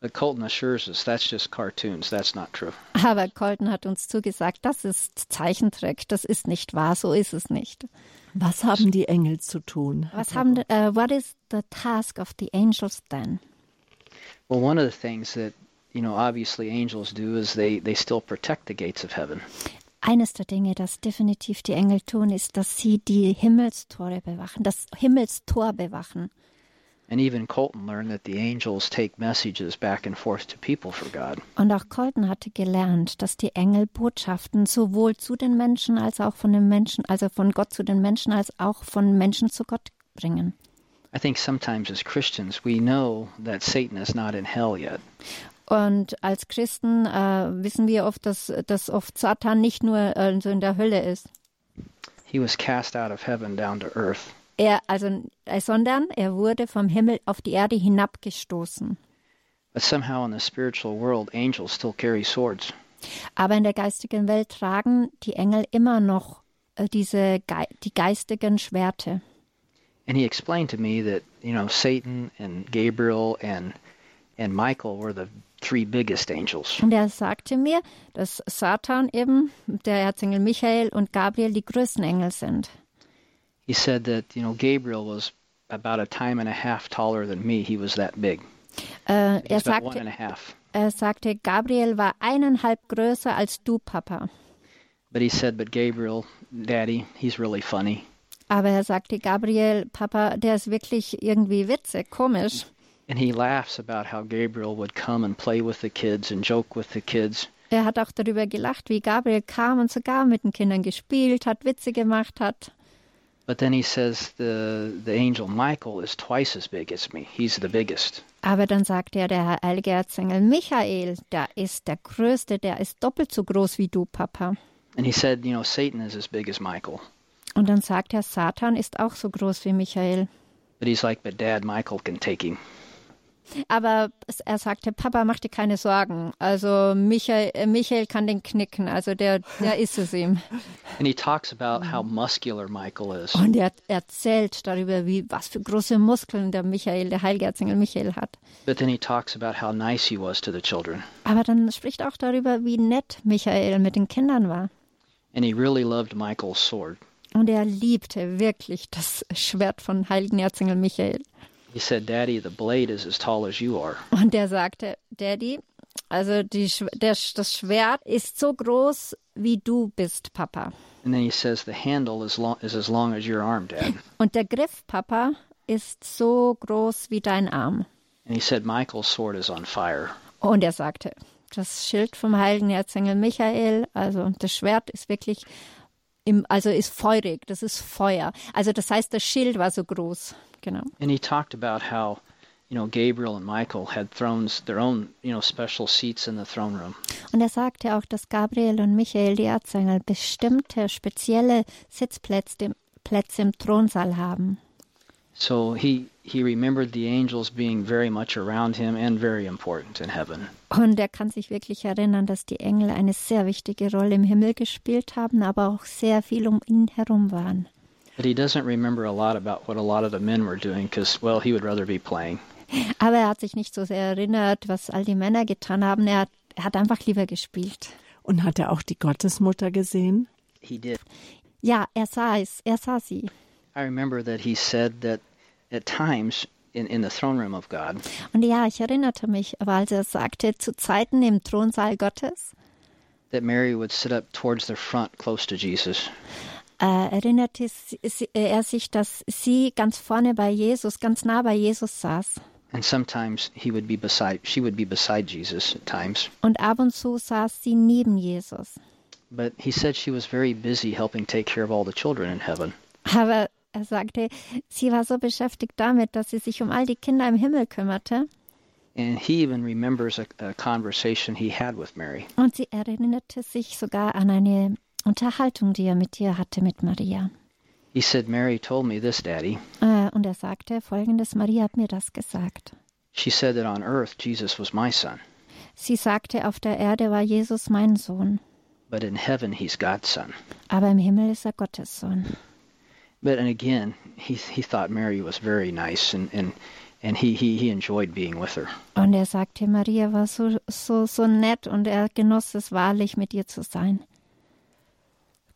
C: But Colton assures us that's just cartoons. That's not true.
B: Aber Colton hat uns zugesagt, das ist Zeichentrick, das ist nicht wahr, so ist es nicht.
A: Was haben die Engel zu tun?
B: Was haben, äh, what is the task of the angels then?
C: Well, one of the things that you know obviously angels do is they they still protect the gates of heaven.
B: Eines der Dinge, das definitiv die Engel tun, ist, dass sie die Himmelstore bewachen, das Himmelstor bewachen. Und auch Colton hatte gelernt, dass die Engel Botschaften sowohl zu den Menschen als auch von den Menschen, also von Gott zu den Menschen, als auch von Menschen zu Gott bringen.
C: I think sometimes as Christians we know that Satan is not in hell yet.
B: Und als Christen äh, wissen wir oft, dass, dass oft Satan nicht nur also in der Hölle ist.
C: He was cast out of heaven down to earth.
B: Er, also, äh, sondern er wurde vom Himmel auf die Erde hinabgestoßen.
C: But somehow in the spiritual world, angels still carry swords.
B: Aber in der geistigen Welt tragen die Engel immer noch äh, diese die geistigen Schwerte.
C: And he explained to me that, you know, Satan and Gabriel and and Michael were the three biggest angels.
B: Und er sagte mir, dass Satan eben, der Erzengel Michael und Gabriel die größten Engel sind.
C: He said that, you know, Gabriel was about a time and a half taller than me. He was that big.
B: Äh, er,
C: about one and
B: sagte,
C: a half.
B: er sagte, Gabriel war eineinhalb größer als du, Papa.
C: But he said, but Gabriel, Daddy, he's really funny.
B: Aber er sagte, Gabriel, Papa, der ist wirklich irgendwie witzig, komisch.
C: And he laughs about how Gabriel would come and play with the kids and joke with the kids.
B: Er hat auch darüber gelacht, wie Gabriel kam und sogar mit den Kindern gespielt hat, Witze gemacht hat. Aber dann sagte er, der heilige Erzengel Michael, der ist der Größte, der ist doppelt so groß wie du, Papa.
C: And he said, you know, Satan is as big as Michael.
B: Und dann sagt er, Satan ist auch so groß wie Michael.
C: But he's like, but Dad, Michael can take him.
B: Aber er sagte, Papa, mach dir keine Sorgen. Also Michael, äh, Michael kann den knicken, also der, der ist es ihm.
C: And he talks about how muscular Michael is.
B: Und er erzählt darüber, wie, was für große Muskeln der Michael, der heilige Erzengel Michael hat.
C: But then he talks about how nice he was to the children.
B: Aber dann spricht auch darüber, wie nett Michael mit den Kindern war.
C: And he really loved Michael's sword.
B: Und er liebte wirklich das Schwert von heiligen Erzengel Michael.
C: He said, Daddy, the blade is as tall as you are.
B: Und er sagte, Daddy, also die, der, das Schwert ist so groß, wie du bist, Papa.
C: And then he says, the handle is, long, is as long as your arm, Dad.
B: Und der Griff, Papa, ist so groß wie dein Arm.
C: And he said, Michael's sword is on fire.
B: Und er sagte, das Schild vom heiligen Erzengel Michael, also das Schwert ist wirklich, im, also ist feurig, das ist Feuer. Also das heißt, das Schild war so groß, genau.
C: And he talked about how, you know, Gabriel and Michael had thrones, their own, you know, special seats in the throne room.
B: Und er sagte auch, dass Gabriel und Michael, die Erzengel, bestimmte spezielle Sitzplätze Plätze im Thronsaal haben.
C: So he he remembered the angels being very much around him and very important in heaven.
B: Und er kann sich wirklich erinnern, dass die Engel eine sehr wichtige Rolle im Himmel gespielt haben, aber auch sehr viel um ihn herum waren.
C: But he doesn't remember a lot about what a lot of the men were doing because, well, he would rather be playing.
B: Aber er hat sich nicht so sehr erinnert, was all die Männer getan haben. Er hat, er hat einfach lieber gespielt.
A: Und hat er auch die Gottesmutter gesehen?
C: He did.
B: Ja, er sah es, er sah sie.
C: I remember that he said that at times in, in the throne room of God,
B: Und ja, ich erinnerte mich, aber als er sagte, zu Zeiten im Thronsaal Gottes,
C: that Mary would sit up towards the front close to Jesus.
B: Äh, erinnerte sie, er sich, dass sie ganz vorne bei Jesus, ganz nah bei Jesus saß.
C: And sometimes he would be beside, she would be beside Jesus at times.
B: Und ab und zu saß sie neben Jesus.
C: But he said she was very busy helping take care of all the children in heaven.
B: Aber er sagte, sie war so beschäftigt damit, dass sie sich um all die Kinder im Himmel kümmerte.
C: And he even remembers a, a conversation he had with Mary.
B: Und sie erinnerte sich sogar an eine Unterhaltung, die er mit ihr hatte, mit Maria.
C: He said, Mary told me this, Daddy.
B: Äh, und er sagte folgendes, Maria hat mir das gesagt.
C: She said that on earth Jesus was my son,
B: Sie sagte, auf der Erde war Jesus mein Sohn,
C: but in heaven he's God's son.
B: aber im Himmel ist er Gottes Sohn.
C: But and again, he he thought Mary was very nice and and and he he, he enjoyed being with her.
B: Und er sagte, Maria war so, so, so nett und er genoss es wahrlich, mit ihr zu sein.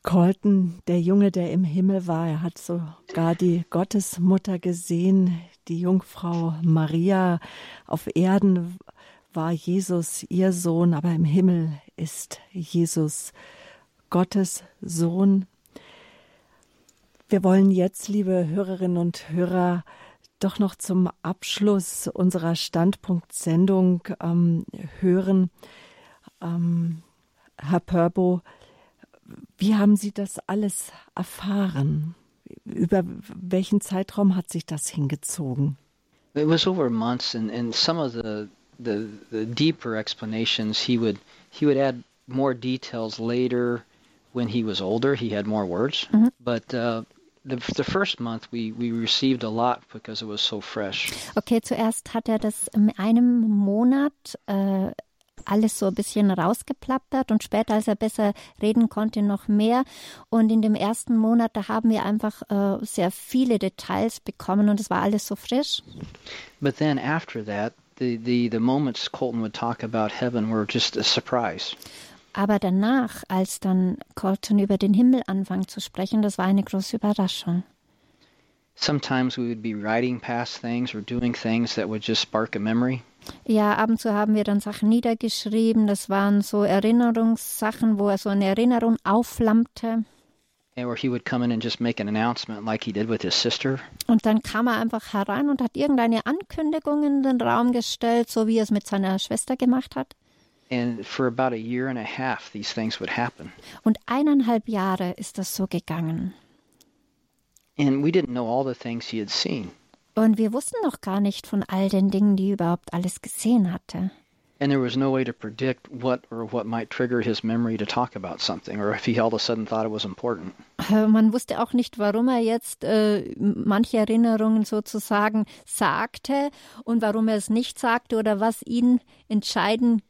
A: Colton, der Junge, der im Himmel war, er hat sogar die Gottesmutter gesehen, die Jungfrau Maria. Auf Erden war Jesus ihr Sohn, aber im Himmel ist Jesus Gottes Sohn. Wir wollen jetzt, liebe Hörerinnen und Hörer, doch noch zum Abschluss unserer Standpunktsendung ähm, hören. Ähm, Herr Pörbo, wie haben Sie das alles erfahren? Über welchen Zeitraum hat sich das hingezogen?
C: It was over months, and, and some of the, the the deeper explanations he would he would add more details later when he was older. He had more words, but uh, the the first month we we received a lot because it was so fresh.
B: Okay, zuerst hat er das in einem Monat äh, alles so ein bisschen rausgeplappert und später, als er besser reden konnte, noch mehr. Und in dem ersten Monat, da haben wir einfach äh, sehr viele Details bekommen und es war alles so frisch.
C: But then after that, the, the, the moments Colton would talk about heaven were just a surprise.
B: Aber danach, als dann Colton über den Himmel anfing zu sprechen, das war eine große Überraschung.
C: Sometimes we would be riding past things or doing things that would just spark a memory.
B: Ja, ab und zu haben wir dann Sachen niedergeschrieben. Das waren so Erinnerungssachen, wo er so eine Erinnerung aufflammte. Und dann kam er einfach herein und hat irgendeine Ankündigung in den Raum gestellt, so wie er es mit seiner Schwester gemacht hat.
C: And for about a year and a half, these things would happen.
B: Und eineinhalb Jahre ist das so gegangen.
C: And we didn't know all the things he had seen.
B: Und wir wussten noch gar nicht von all den Dingen, die er überhaupt alles gesehen hatte.
C: And there was no way to predict what or what might trigger his memory to talk about something, or if he all of a sudden thought it was important.
B: Äh, Man wusste auch nicht, warum er jetzt äh, manche Erinnerungen sozusagen sagte und warum er es nicht sagte oder was ihn entscheiden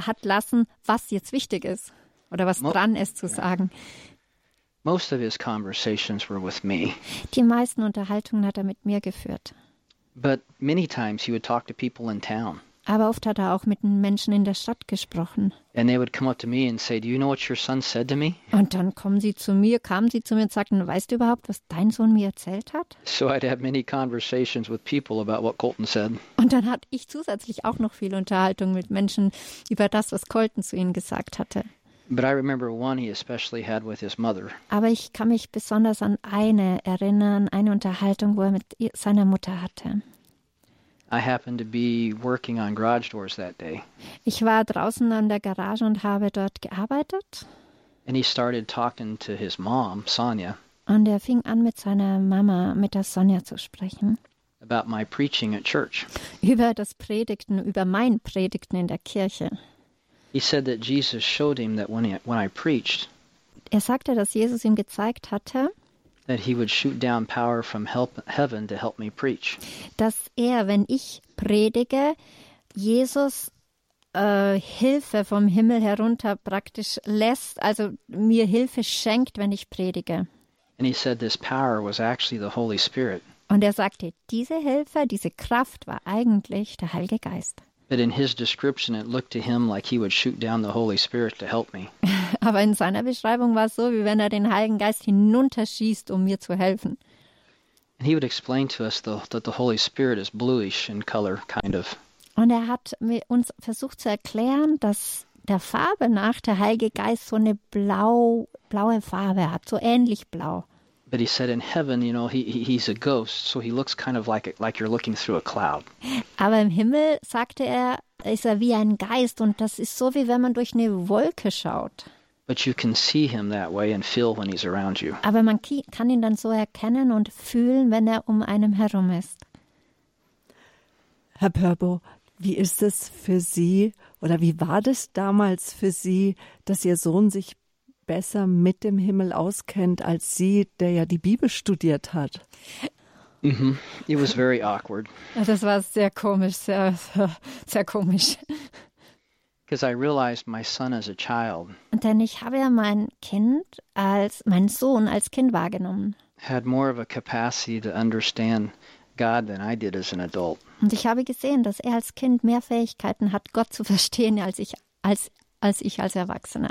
B: hat lassen, was jetzt wichtig ist oder was
C: Mo-
B: dran ist zu sagen.
C: Most of his conversations were with me,
B: Die meisten Unterhaltungen hat er mit mir geführt.
C: but many times he would talk to people in town.
B: Aber oft hat er auch mit den Menschen in der Stadt gesprochen.
C: And they would come up to me and say, Do you know what your son said to me?
B: Und dann kommen sie zu mir, kamen sie zu mir und sagten, weißt du überhaupt, was dein Sohn mir erzählt hat?
C: So I'd have many conversations with people about what Colton said.
B: Und dann hatte ich zusätzlich auch noch viel Unterhaltung mit Menschen über das, was Colton zu ihnen gesagt hatte.
C: But I remember one he especially had with his mother.
B: Aber ich kann mich besonders an eine erinnern, eine Unterhaltung, wo er mit seiner Mutter hatte.
C: I happened to be working on garage doors that day,
B: Ich war draußen an der Garage und habe dort gearbeitet.
C: and he started talking to his mom, Sonia,
B: Und er fing an, mit seiner Mama, mit der Sonja zu sprechen.
C: about my preaching at church.
B: Über das Predigten, über mein Predigten in der Kirche.
C: He said that Jesus showed him that when, he, when I preached,
B: Er sagte, dass Jesus ihm gezeigt hatte,
C: that he would shoot down power from help, heaven to help me preach.
B: dass er, wenn ich predige, Jesus äh, Hilfe vom Himmel herunter praktisch lässt, also mir Hilfe schenkt, wenn ich predige.
C: And he said this power was actually the Holy Spirit.
B: Und er sagte, diese Hilfe, diese Kraft war eigentlich der Heilige Geist.
C: But in his description, it looked to him like he would shoot down the Holy Spirit to help me.
B: Aber in seiner Beschreibung war es so, wie wenn er den Heiligen Geist hinunterschießt, um mir zu helfen.
C: And he would explain to us the, that the Holy Spirit is bluish in color, kind of.
B: Und er hat uns versucht zu erklären, dass der Farbe nach der Heilige Geist so eine blau, blaue Farbe hat, so ähnlich blau.
C: But he said in heaven, you know, he, he he's a ghost, so he looks kind of like like you're looking through a cloud.
B: Aber im Himmel, sagte er, ist er wie ein Geist und das ist so, wie wenn man durch eine Wolke schaut.
C: But you can see him that way and feel when he's around you.
B: Aber man kann ihn dann so erkennen und fühlen, wenn er um einem herum ist.
A: Herr Pörbo, wie ist es für Sie oder wie war das damals für Sie, dass Ihr Sohn sich besser mit dem Himmel auskennt als Sie, der ja die Bibel studiert hat?
C: hmm It was very awkward
B: das war sehr komisch, sehr, sehr komisch.
C: because I realized my son as a child
B: Denn ich habe ja mein Kind als, meinen Sohn als Kind wahrgenommen.
C: had more of a capacity to understand God than I did as an adult.
B: Und ich habe gesehen, dass er als Kind mehr Fähigkeiten hat, Gott zu verstehen, als ich als, als, ich als Erwachsener.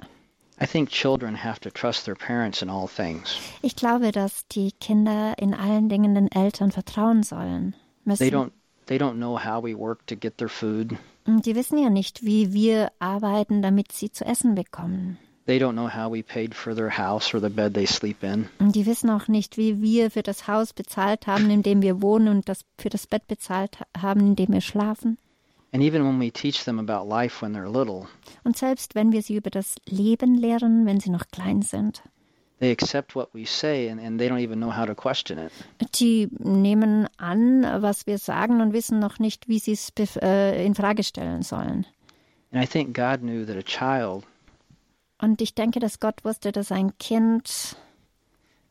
C: I think children have to trust their parents in all things.
B: Ich glaube, dass die Kinder in allen Dingen den Eltern vertrauen sollen.
C: They
B: Müssen.
C: don't they don't know how we work to get their food.
B: Und die wissen ja nicht, wie wir arbeiten, damit sie zu essen bekommen.
C: They don't know how we paid for their house or the bed they sleep in.
B: Und die wissen auch nicht, wie wir für das Haus bezahlt haben, in dem wir wohnen und das für das Bett bezahlt ha- haben, in dem wir schlafen.
C: And even when we teach them about life when they're little,
B: Und selbst wenn wir sie über das Leben lehren, wenn sie noch klein sind,
C: they accept what we say and, and they don't even know how to question it.
B: Die nehmen an, was wir sagen und wissen noch nicht, wie sie es äh, in Frage stellen sollen.
C: And I think God knew that a child
B: Und ich denke, dass Gott wusste, dass ein Kind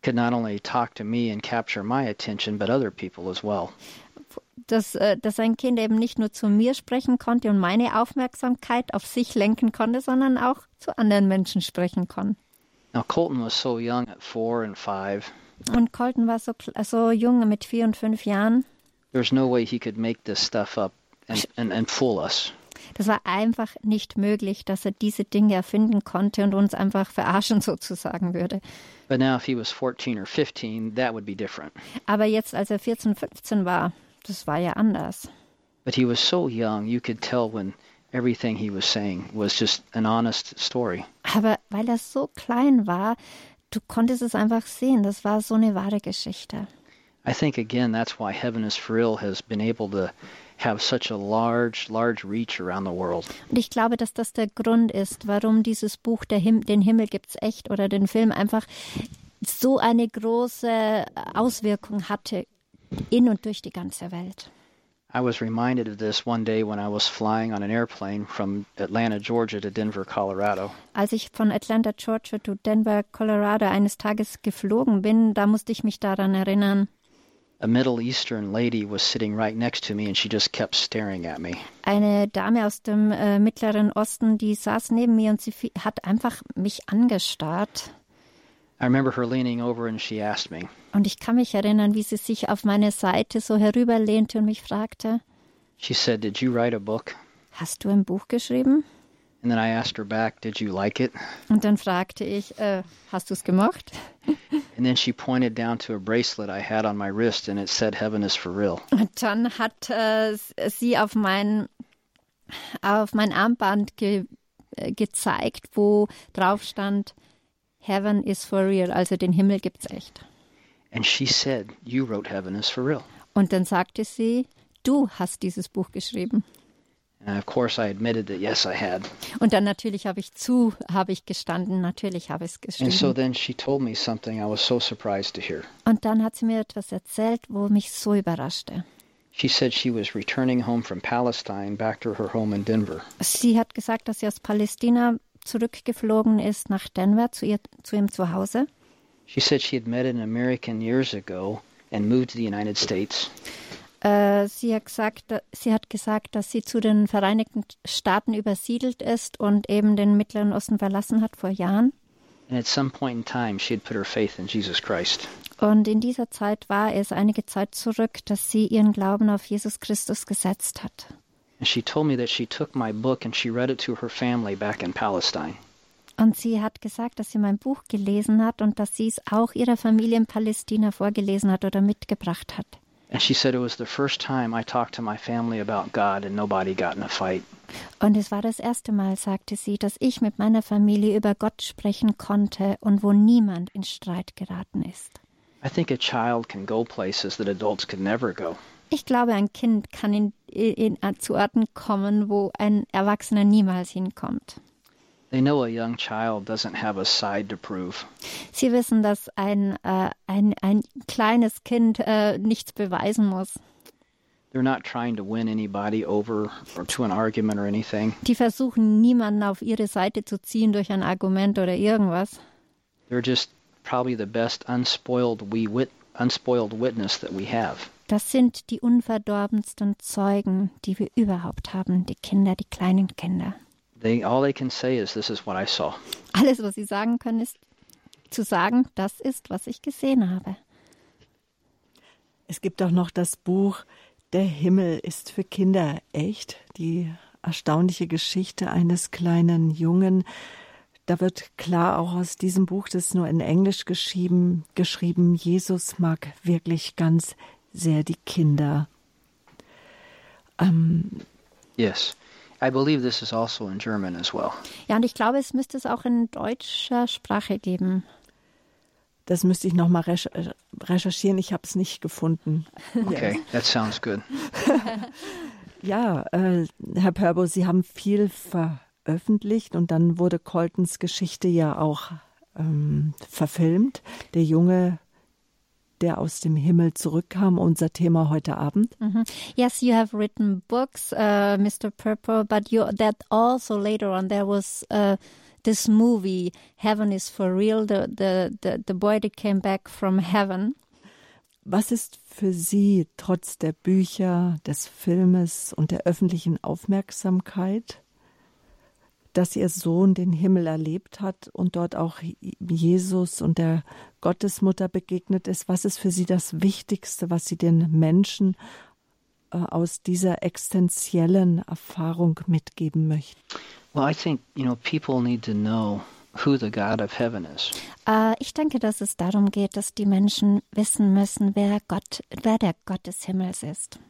C: could not only talk to me and capture my attention, but other people as well.
B: Dass, äh, dass ein Kind eben nicht nur zu mir sprechen konnte und meine Aufmerksamkeit auf sich lenken konnte, sondern auch zu anderen Menschen sprechen konnte.
C: Now Colton was so young at four and five.
B: Und Colton war so, so jung mit vier und fünf Jahren.
C: There's no way he could make this stuff up and, and, and fool us.
B: Das war einfach nicht möglich, dass er diese Dinge erfinden konnte und uns einfach verarschen sozusagen würde.
C: But now if he was 14 or 15, that would be different.
B: Aber jetzt, als er 14, 15 war, das war ja anders.
C: But he was so young, you could tell when everything he was saying was just an honest story.
B: Aber weil er so klein war, du konntest es einfach sehen. Das war so eine wahre Geschichte.
C: I think again that's why Heaven is for Real has been able to have such a large, large reach around the world.
B: Und ich glaube, dass das der Grund ist, warum dieses Buch der Him Den Himmel gibt's echt oder den Film einfach so eine große Auswirkung hatte in und durch die ganze Welt.
C: I was reminded of this one day when I was flying on an airplane from Atlanta, Georgia to Denver, Colorado.
B: Als ich von Atlanta, Georgia zu Denver, Colorado eines Tages geflogen bin, da musste ich mich daran erinnern.
C: A Middle Eastern lady was sitting right next to me and she just kept staring at me.
B: Eine Dame aus dem äh, Mittleren Osten, die saß neben mir und sie hat einfach mich angestarrt.
C: I remember her leaning over and she asked me,
B: Und ich kann mich erinnern, wie sie sich auf meine Seite so herüberlehnte und mich fragte,
C: she said, Did you write a book?
B: hast du ein Buch geschrieben?
C: And then I asked her back, Did you like it?
B: Und dann fragte ich, äh, hast du es gemocht?
C: And then she pointed down to a bracelet I had on my wrist and it said, Heaven is for real.
B: Und dann hat äh, sie auf mein, auf mein Armband ge, äh, gezeigt, wo drauf stand, Heaven is for real, also den Himmel gibt's echt.
C: And she said, You wrote Heaven is for real.
B: Und dann sagte sie, du hast dieses Buch geschrieben.
C: And of course, I admitted that yes, I had.
B: Und dann natürlich habe ich zu, habe ich gestanden, natürlich habe ich es
C: And so
B: geschrieben.
C: then she told me something I was so surprised to hear.
B: Und dann hat sie mir etwas erzählt, wo mich so überraschte.
C: She said she was returning home from Palestine back to her home in Denver.
B: Sie hat gesagt, dass sie aus Palästina zurückgeflogen ist nach Denver zu, ihr, zu ihrem Zuhause.
C: She said she had met an American years ago and moved to the United States.
B: Äh, sie, hat gesagt, sie hat gesagt, dass sie zu den Vereinigten Staaten übersiedelt ist und eben den Mittleren Osten verlassen hat vor Jahren.
C: And at some point in time, she had put her faith in Jesus Christ.
B: Und in dieser Zeit war es einige Zeit zurück, dass sie ihren Glauben auf Jesus Christus gesetzt hat.
C: And she told me that she took my book and she read it to her family back in Palestine.
B: Und sie hat gesagt, dass sie mein Buch gelesen hat und dass sie es auch ihrer Familie in Palästina vorgelesen hat oder mitgebracht hat.
C: And she said it was the first time I talked to my family about God and nobody got in a fight.
B: Und es war das erste Mal, sagte sie, dass ich mit meiner Familie über Gott sprechen konnte und wo niemand in Streit geraten ist.
C: I think a child can go places that adults could never go.
B: Ich glaube, ein Kind kann in, in, in, zu Orten kommen, wo ein Erwachsener niemals hinkommt.
C: They know a young child doesn't have a side to prove.
B: Sie wissen, dass ein, äh, ein, ein kleines Kind äh, nichts beweisen muss.
C: They're not trying to win anybody over or to an argument or anything.
B: Die versuchen, niemanden auf ihre Seite zu ziehen durch ein Argument oder irgendwas.
C: They're just probably the best unspoiled we wit unspoiled witness that we have.
B: Das sind die unverdorbensten Zeugen, die wir überhaupt haben, die Kinder, die kleinen Kinder.
C: They all they can say is this is what I saw.
B: Alles, was sie sagen können, ist zu sagen, das ist, was ich gesehen habe.
A: Es gibt auch noch das Buch Der Himmel ist für Kinder echt, die erstaunliche Geschichte eines kleinen Jungen. Da wird klar auch aus diesem Buch, das ist nur in Englisch geschrieben, geschrieben, Jesus mag wirklich ganz sehr die Kinder. Ähm,
C: Yes. I believe this is also in German as well.
B: Ja, und ich glaube, es müsste es auch in deutscher Sprache geben.
A: das müsste ich noch mal recher recherchieren. Ich habe es nicht gefunden.
C: Okay, that sounds good.
A: Ja, äh, Herr Purbo, Sie haben viel veröffentlicht und dann wurde Coltons Geschichte ja auch ähm, verfilmt. Der Junge, der aus dem Himmel zurückkam, unser Thema heute Abend.
B: Mm -hmm. Yes, you have written books, uh, Mr. Purple, but you that also later on there was uh, this movie, Heaven is for Real, the, the, the, the boy that came back from heaven.
A: Was ist für Sie trotz der Bücher, des Filmes und der öffentlichen Aufmerksamkeit, dass Ihr Sohn den Himmel erlebt hat und dort auch Jesus und der Gottesmutter begegnet ist? Was ist für Sie das Wichtigste, was Sie den Menschen äh, aus dieser existenziellen Erfahrung mitgeben möchten?
C: Well, I think, you know, people need to know who the God of heaven is.
B: Uh, ich denke, dass es darum geht, dass die Menschen wissen müssen, wer Gott, wer der Gott des Himmels ist.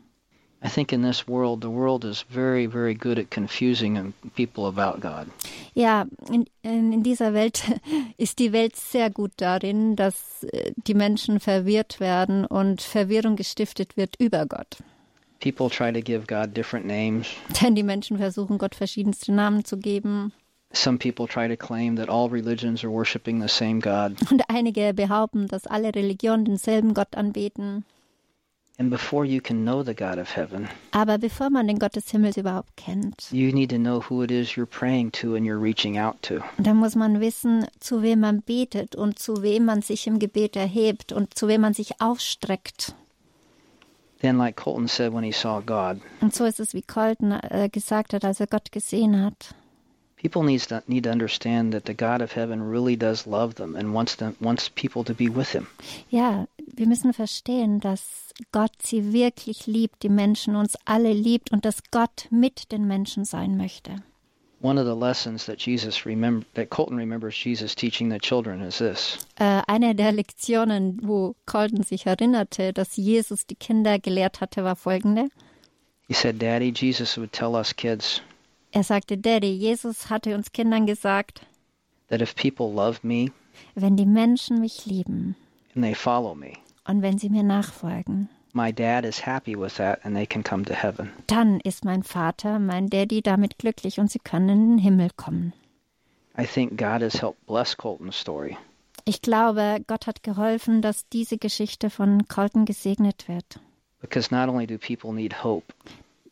C: I think in this world, the world is very, very good at confusing people about God.
B: Ja, in, in dieser Welt ist die Welt sehr gut darin, dass äh, die Menschen verwirrt werden und Verwirrung gestiftet wird über Gott.
C: People try to give God different names.
B: Denn die Menschen versuchen Gott verschiedenste Namen zu geben.
C: Some people try to claim that all religions are worshiping the same God.
B: Und einige behaupten, dass alle Religionen denselben Gott anbeten. Aber bevor man den Gott des Himmels überhaupt kennt,
C: you need to know who it is you're praying to and you're reaching out to.
B: dann muss man wissen, zu wem man betet und zu wem man sich im Gebet erhebt und zu wem man sich ausstreckt.
C: Then, like Colton said when he saw God,
B: Und so ist es, wie Colton äh, gesagt hat, als er Gott gesehen hat.
C: people needs to, need to understand that the God of heaven really does love them and wants them wants people to be with him.
B: Ja, wir müssen verstehen, dass Gott sie wirklich liebt, die Menschen uns alle liebt und dass Gott mit den Menschen sein möchte.
C: One of the lessons that Jesus remember that Colton remembers Jesus teaching the children is this.
B: Äh, eine der Lektionen, wo Colton sich erinnerte, dass Jesus die Kinder gelehrt hatte, war folgende.
C: He said, "Daddy, Jesus would tell us kids
B: Er sagte, Daddy, Jesus hatte uns Kindern gesagt,
C: that if people love me
B: wenn die Menschen mich lieben
C: and they follow me,
B: und wenn sie mir nachfolgen,
C: my dad is happy with that and they can come to heaven."
B: dann ist mein Vater, mein Daddy damit glücklich und sie können in den Himmel kommen.
C: I think God has helped bless Colton's story.
B: Ich glaube, Gott hat geholfen, dass diese Geschichte von Colton gesegnet wird.
C: Because not only do people need hope,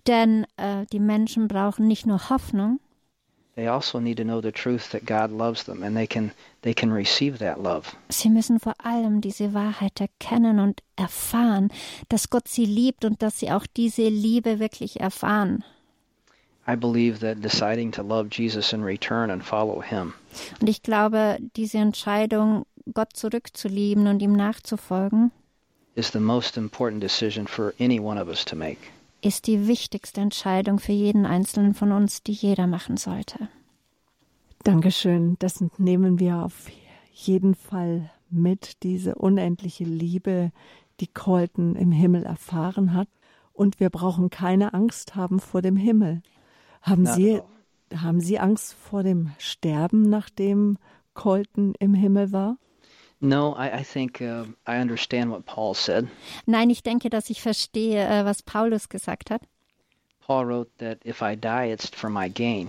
B: Denn äh, die Menschen brauchen nicht nur Hoffnung, sie müssen vor allem diese Wahrheit erkennen und erfahren, dass Gott sie liebt und dass sie auch diese Liebe wirklich erfahren.
C: I believe that deciding to love Jesus in return and follow him
B: Und ich glaube, diese Entscheidung, Gott zurückzulieben und ihm nachzufolgen,
C: is the most important decision for any one of us to make.
B: Ist die wichtigste Entscheidung für jeden Einzelnen von uns, die jeder machen sollte.
A: Dankeschön. Das nehmen wir auf jeden Fall mit, diese unendliche Liebe, die Colton im Himmel erfahren hat. Und wir brauchen keine Angst haben vor dem Himmel. Haben Sie, haben Sie Angst vor dem Sterben, nachdem Colton im Himmel war?
C: No, I, I think uh, I understand what Paul said.
B: Nein, ich denke, dass ich verstehe, äh, was Paulus gesagt hat.
C: Paul wrote that if I die, it's for my gain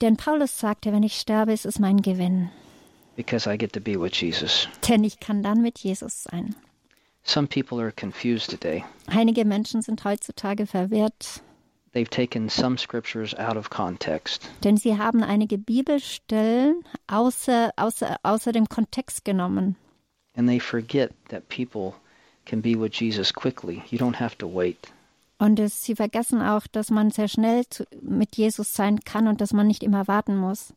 B: Denn Paulus sagte, wenn ich sterbe, ist es mein Gewinn.
C: because I get to be with Jesus.
B: Denn ich kann dann mit Jesus sein.
C: Some people are confused today.
B: Einige Menschen sind heutzutage verwirrt,
C: They've taken some scriptures out of context.
B: denn sie haben einige Bibelstellen außer, außer, außer dem Kontext genommen.
C: And they forget that people can be with Jesus quickly. You don't have to wait.
B: Und es, sie vergessen auch, dass man sehr schnell zu, mit Jesus sein kann und dass man nicht immer warten muss.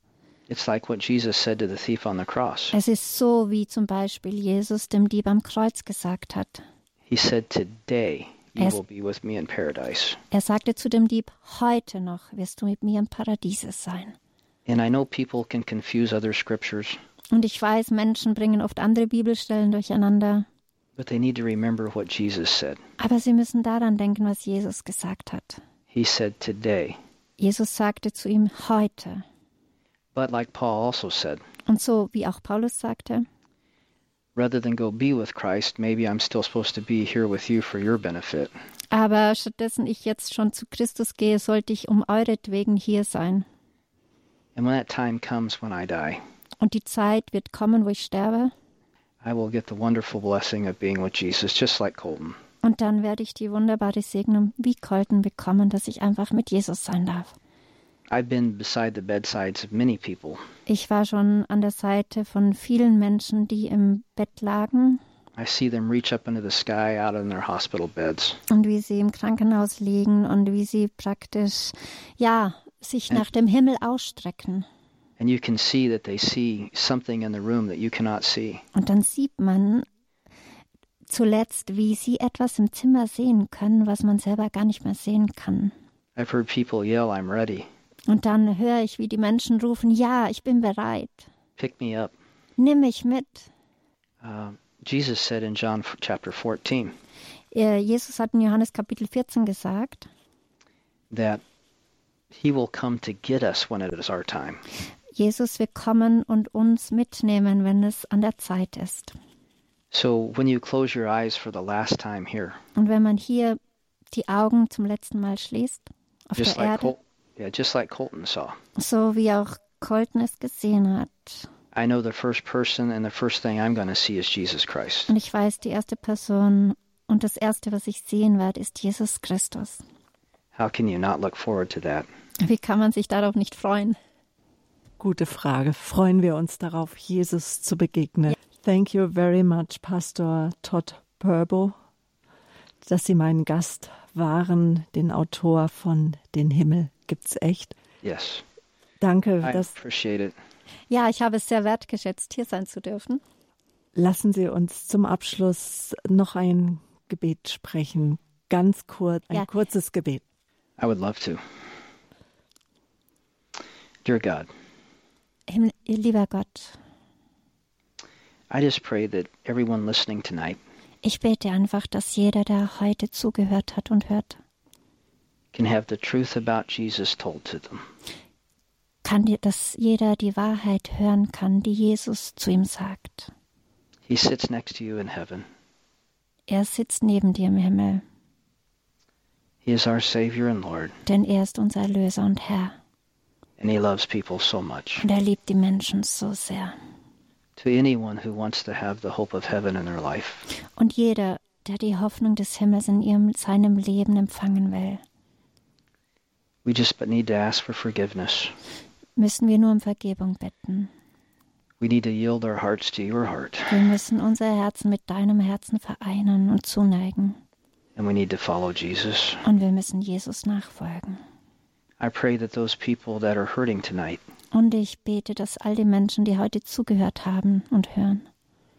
C: It's like what Jesus said to the thief on the cross.
B: Es ist so, wie zum Beispiel Jesus dem Dieb am Kreuz gesagt hat.
C: He said, Today you will be with me in paradise.
B: Er sagte zu dem Dieb, heute noch wirst du mit mir im Paradiese sein.
C: And I know people can confuse other scriptures,
B: Und ich weiß, Menschen bringen oft andere Bibelstellen durcheinander,
C: but they need to remember what Jesus said.
B: aber sie müssen daran denken, was Jesus gesagt hat.
C: He said, Today.
B: Jesus sagte zu ihm, heute.
C: But like Paul also said,
B: Und so wie auch Paulus sagte,
C: rather than go be with Christ, maybe I'm still supposed to be here with you for your benefit.
B: aber stattdessen ich jetzt schon zu Christus gehe, sollte ich um euretwegen hier sein.
C: And when that time comes when I die,
B: und die Zeit wird kommen, wo ich sterbe.
C: I will get the wonderful blessing of being with Jesus, just like Colton.
B: Und dann werde ich die wunderbare Segnung wie Colton bekommen, dass ich einfach mit Jesus sein darf. Ich war schon an der Seite von vielen Menschen, die im Bett lagen
C: I see them reach up into the sky out in their hospital beds.
B: und wie sie im Krankenhaus liegen und wie sie praktisch, ja, sich nach dem Himmel ausstrecken.
C: And you can see that they see something in the room that you cannot see.
B: Und dann sieht man zuletzt, wie sie etwas im Zimmer sehen können, was man selber gar nicht mehr sehen kann.
C: I've heard people yell, I'm ready.
B: Und dann höre ich, wie die Menschen rufen, ja, ich bin bereit.
C: Pick me up.
B: Nimm mich mit.
C: Uh, Jesus said in John chapter 14
B: Äh, Jesus hat in Johannes Kapitel 14 gesagt,
C: that he will come to get us when it is our time.
B: Jesus wird kommen und uns mitnehmen, wenn es an der Zeit ist.
C: So when you close your eyes for the last time here,
B: Und wenn man hier die Augen zum letzten Mal schließt, auf der
C: like
B: Erde,
C: Col- yeah, just like Colton saw,
B: so wie auch Colton es gesehen hat.
C: I know the first person and the first thing I'm going to see is Jesus Christ.
B: Und ich weiß, die erste Person und das Erste, was ich sehen werde, ist Jesus Christus.
C: How can you not look forward to that?
B: Wie kann man sich darauf nicht freuen?
A: Gute Frage. Freuen wir uns darauf, Jesus zu begegnen. Thank you very much, Pastor Todd Purbo, dass Sie mein Gast waren, den Autor von Den Himmel gibt's echt.
C: Yes,
A: Danke,
C: I
A: dass
C: appreciate it.
B: Ja, ich habe es sehr wertgeschätzt, hier sein zu dürfen.
A: lassen Sie uns zum Abschluss noch ein Gebet sprechen. Ganz kurz, ein
B: Ja.
A: kurzes Gebet.
C: I would love to. Dear God,
B: Himmel, lieber Gott,
C: I just pray that everyone listening tonight
B: ich bete einfach, dass jeder, der heute zugehört hat und hört,
C: can have the truth about Jesus told to them.
B: kann, dir- dass jeder die Wahrheit hören kann, die Jesus zu ihm sagt.
C: He sits next to you in heaven.
B: Er sitzt neben dir im Himmel,
C: He is our Savior and Lord,
B: denn er ist unser Erlöser und Herr.
C: and He loves people so much.
B: Und er liebt die Menschen so sehr.
C: To anyone who wants to have the hope of heaven in their life,
B: Und jeder, der die Hoffnung des Himmels in ihrem, seinem Leben empfangen will,
C: we just but need to ask for forgiveness.
B: müssen wir nur um Vergebung bitten.
C: We need to yield our hearts to your heart,
B: Wir müssen unser Herzen mit deinem Herzen vereinen und zuneigen.
C: and we need to follow Jesus.
B: Und wir müssen Jesus nachfolgen.
C: I pray that those people that are hurting tonight,
B: Und ich bete, dass all die Menschen, die heute zugehört haben und hören,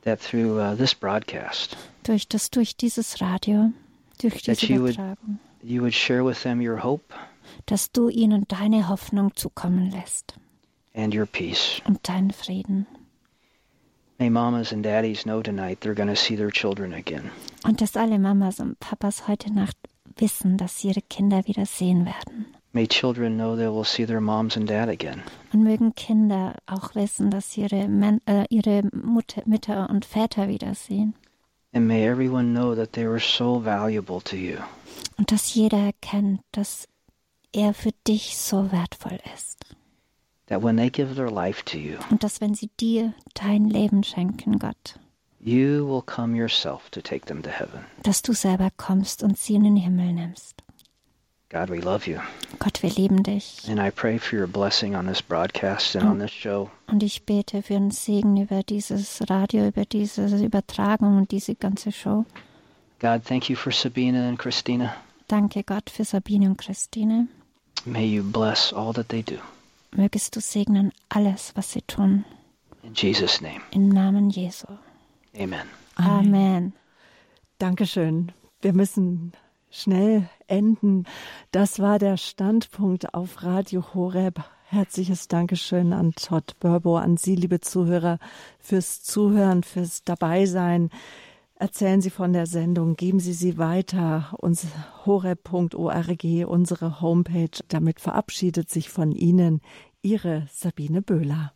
C: that through uh, this broadcast,
B: durch das, durch dieses Radio, durch diese
C: you would-
B: Übertragung,
C: you would share with them your hope
B: dass du ihnen deine Hoffnung zukommen lässt
C: and your peace.
B: und deinen Frieden.
C: May mamas and daddies know tonight they're going to see their children again.
B: Und dass alle Mamas und Papas heute Nacht wissen, dass sie ihre Kinder wieder sehen werden.
C: May children know they will see their moms and dad again.
B: Und mögen Kinder auch wissen, dass sie ihre, Men äh, ihre Mutter, Mütter und Väter wiedersehen.
C: And may everyone know that they were so valuable to you.
B: Und dass jeder erkennt, dass er für dich so wertvoll ist.
C: That when they give their life to you,
B: Und dass wenn sie dir dein Leben schenken, Gott,
C: you will come yourself to take them to heaven.
B: dass du selber kommst und sie in den Himmel nimmst.
C: God, we love you.
B: Gott, wir lieben dich.
C: And I pray for your blessing on this broadcast and on this show.
B: Und ich bete für einen Segen über dieses Radio, über diese Übertragung und diese ganze Show.
C: God, thank you for Sabina and Christina.
B: Danke Gott für Sabine und Christine.
C: May you bless all that they do.
B: Mögest du segnen alles, was sie tun.
C: In Jesus' name,
B: Im Namen Jesu.
C: amen.
B: Amen.
A: Dankeschön. Wir müssen schnell enden. Das war der Standpunkt auf Radio Horeb. Herzliches Dankeschön an Todd Burbo, an Sie, liebe Zuhörer, fürs Zuhören, fürs Dabeisein. Erzählen Sie von der Sendung, geben Sie sie weiter. Uns horeb.org, unsere Homepage. Damit verabschiedet sich von Ihnen Ihre Sabine Böhler.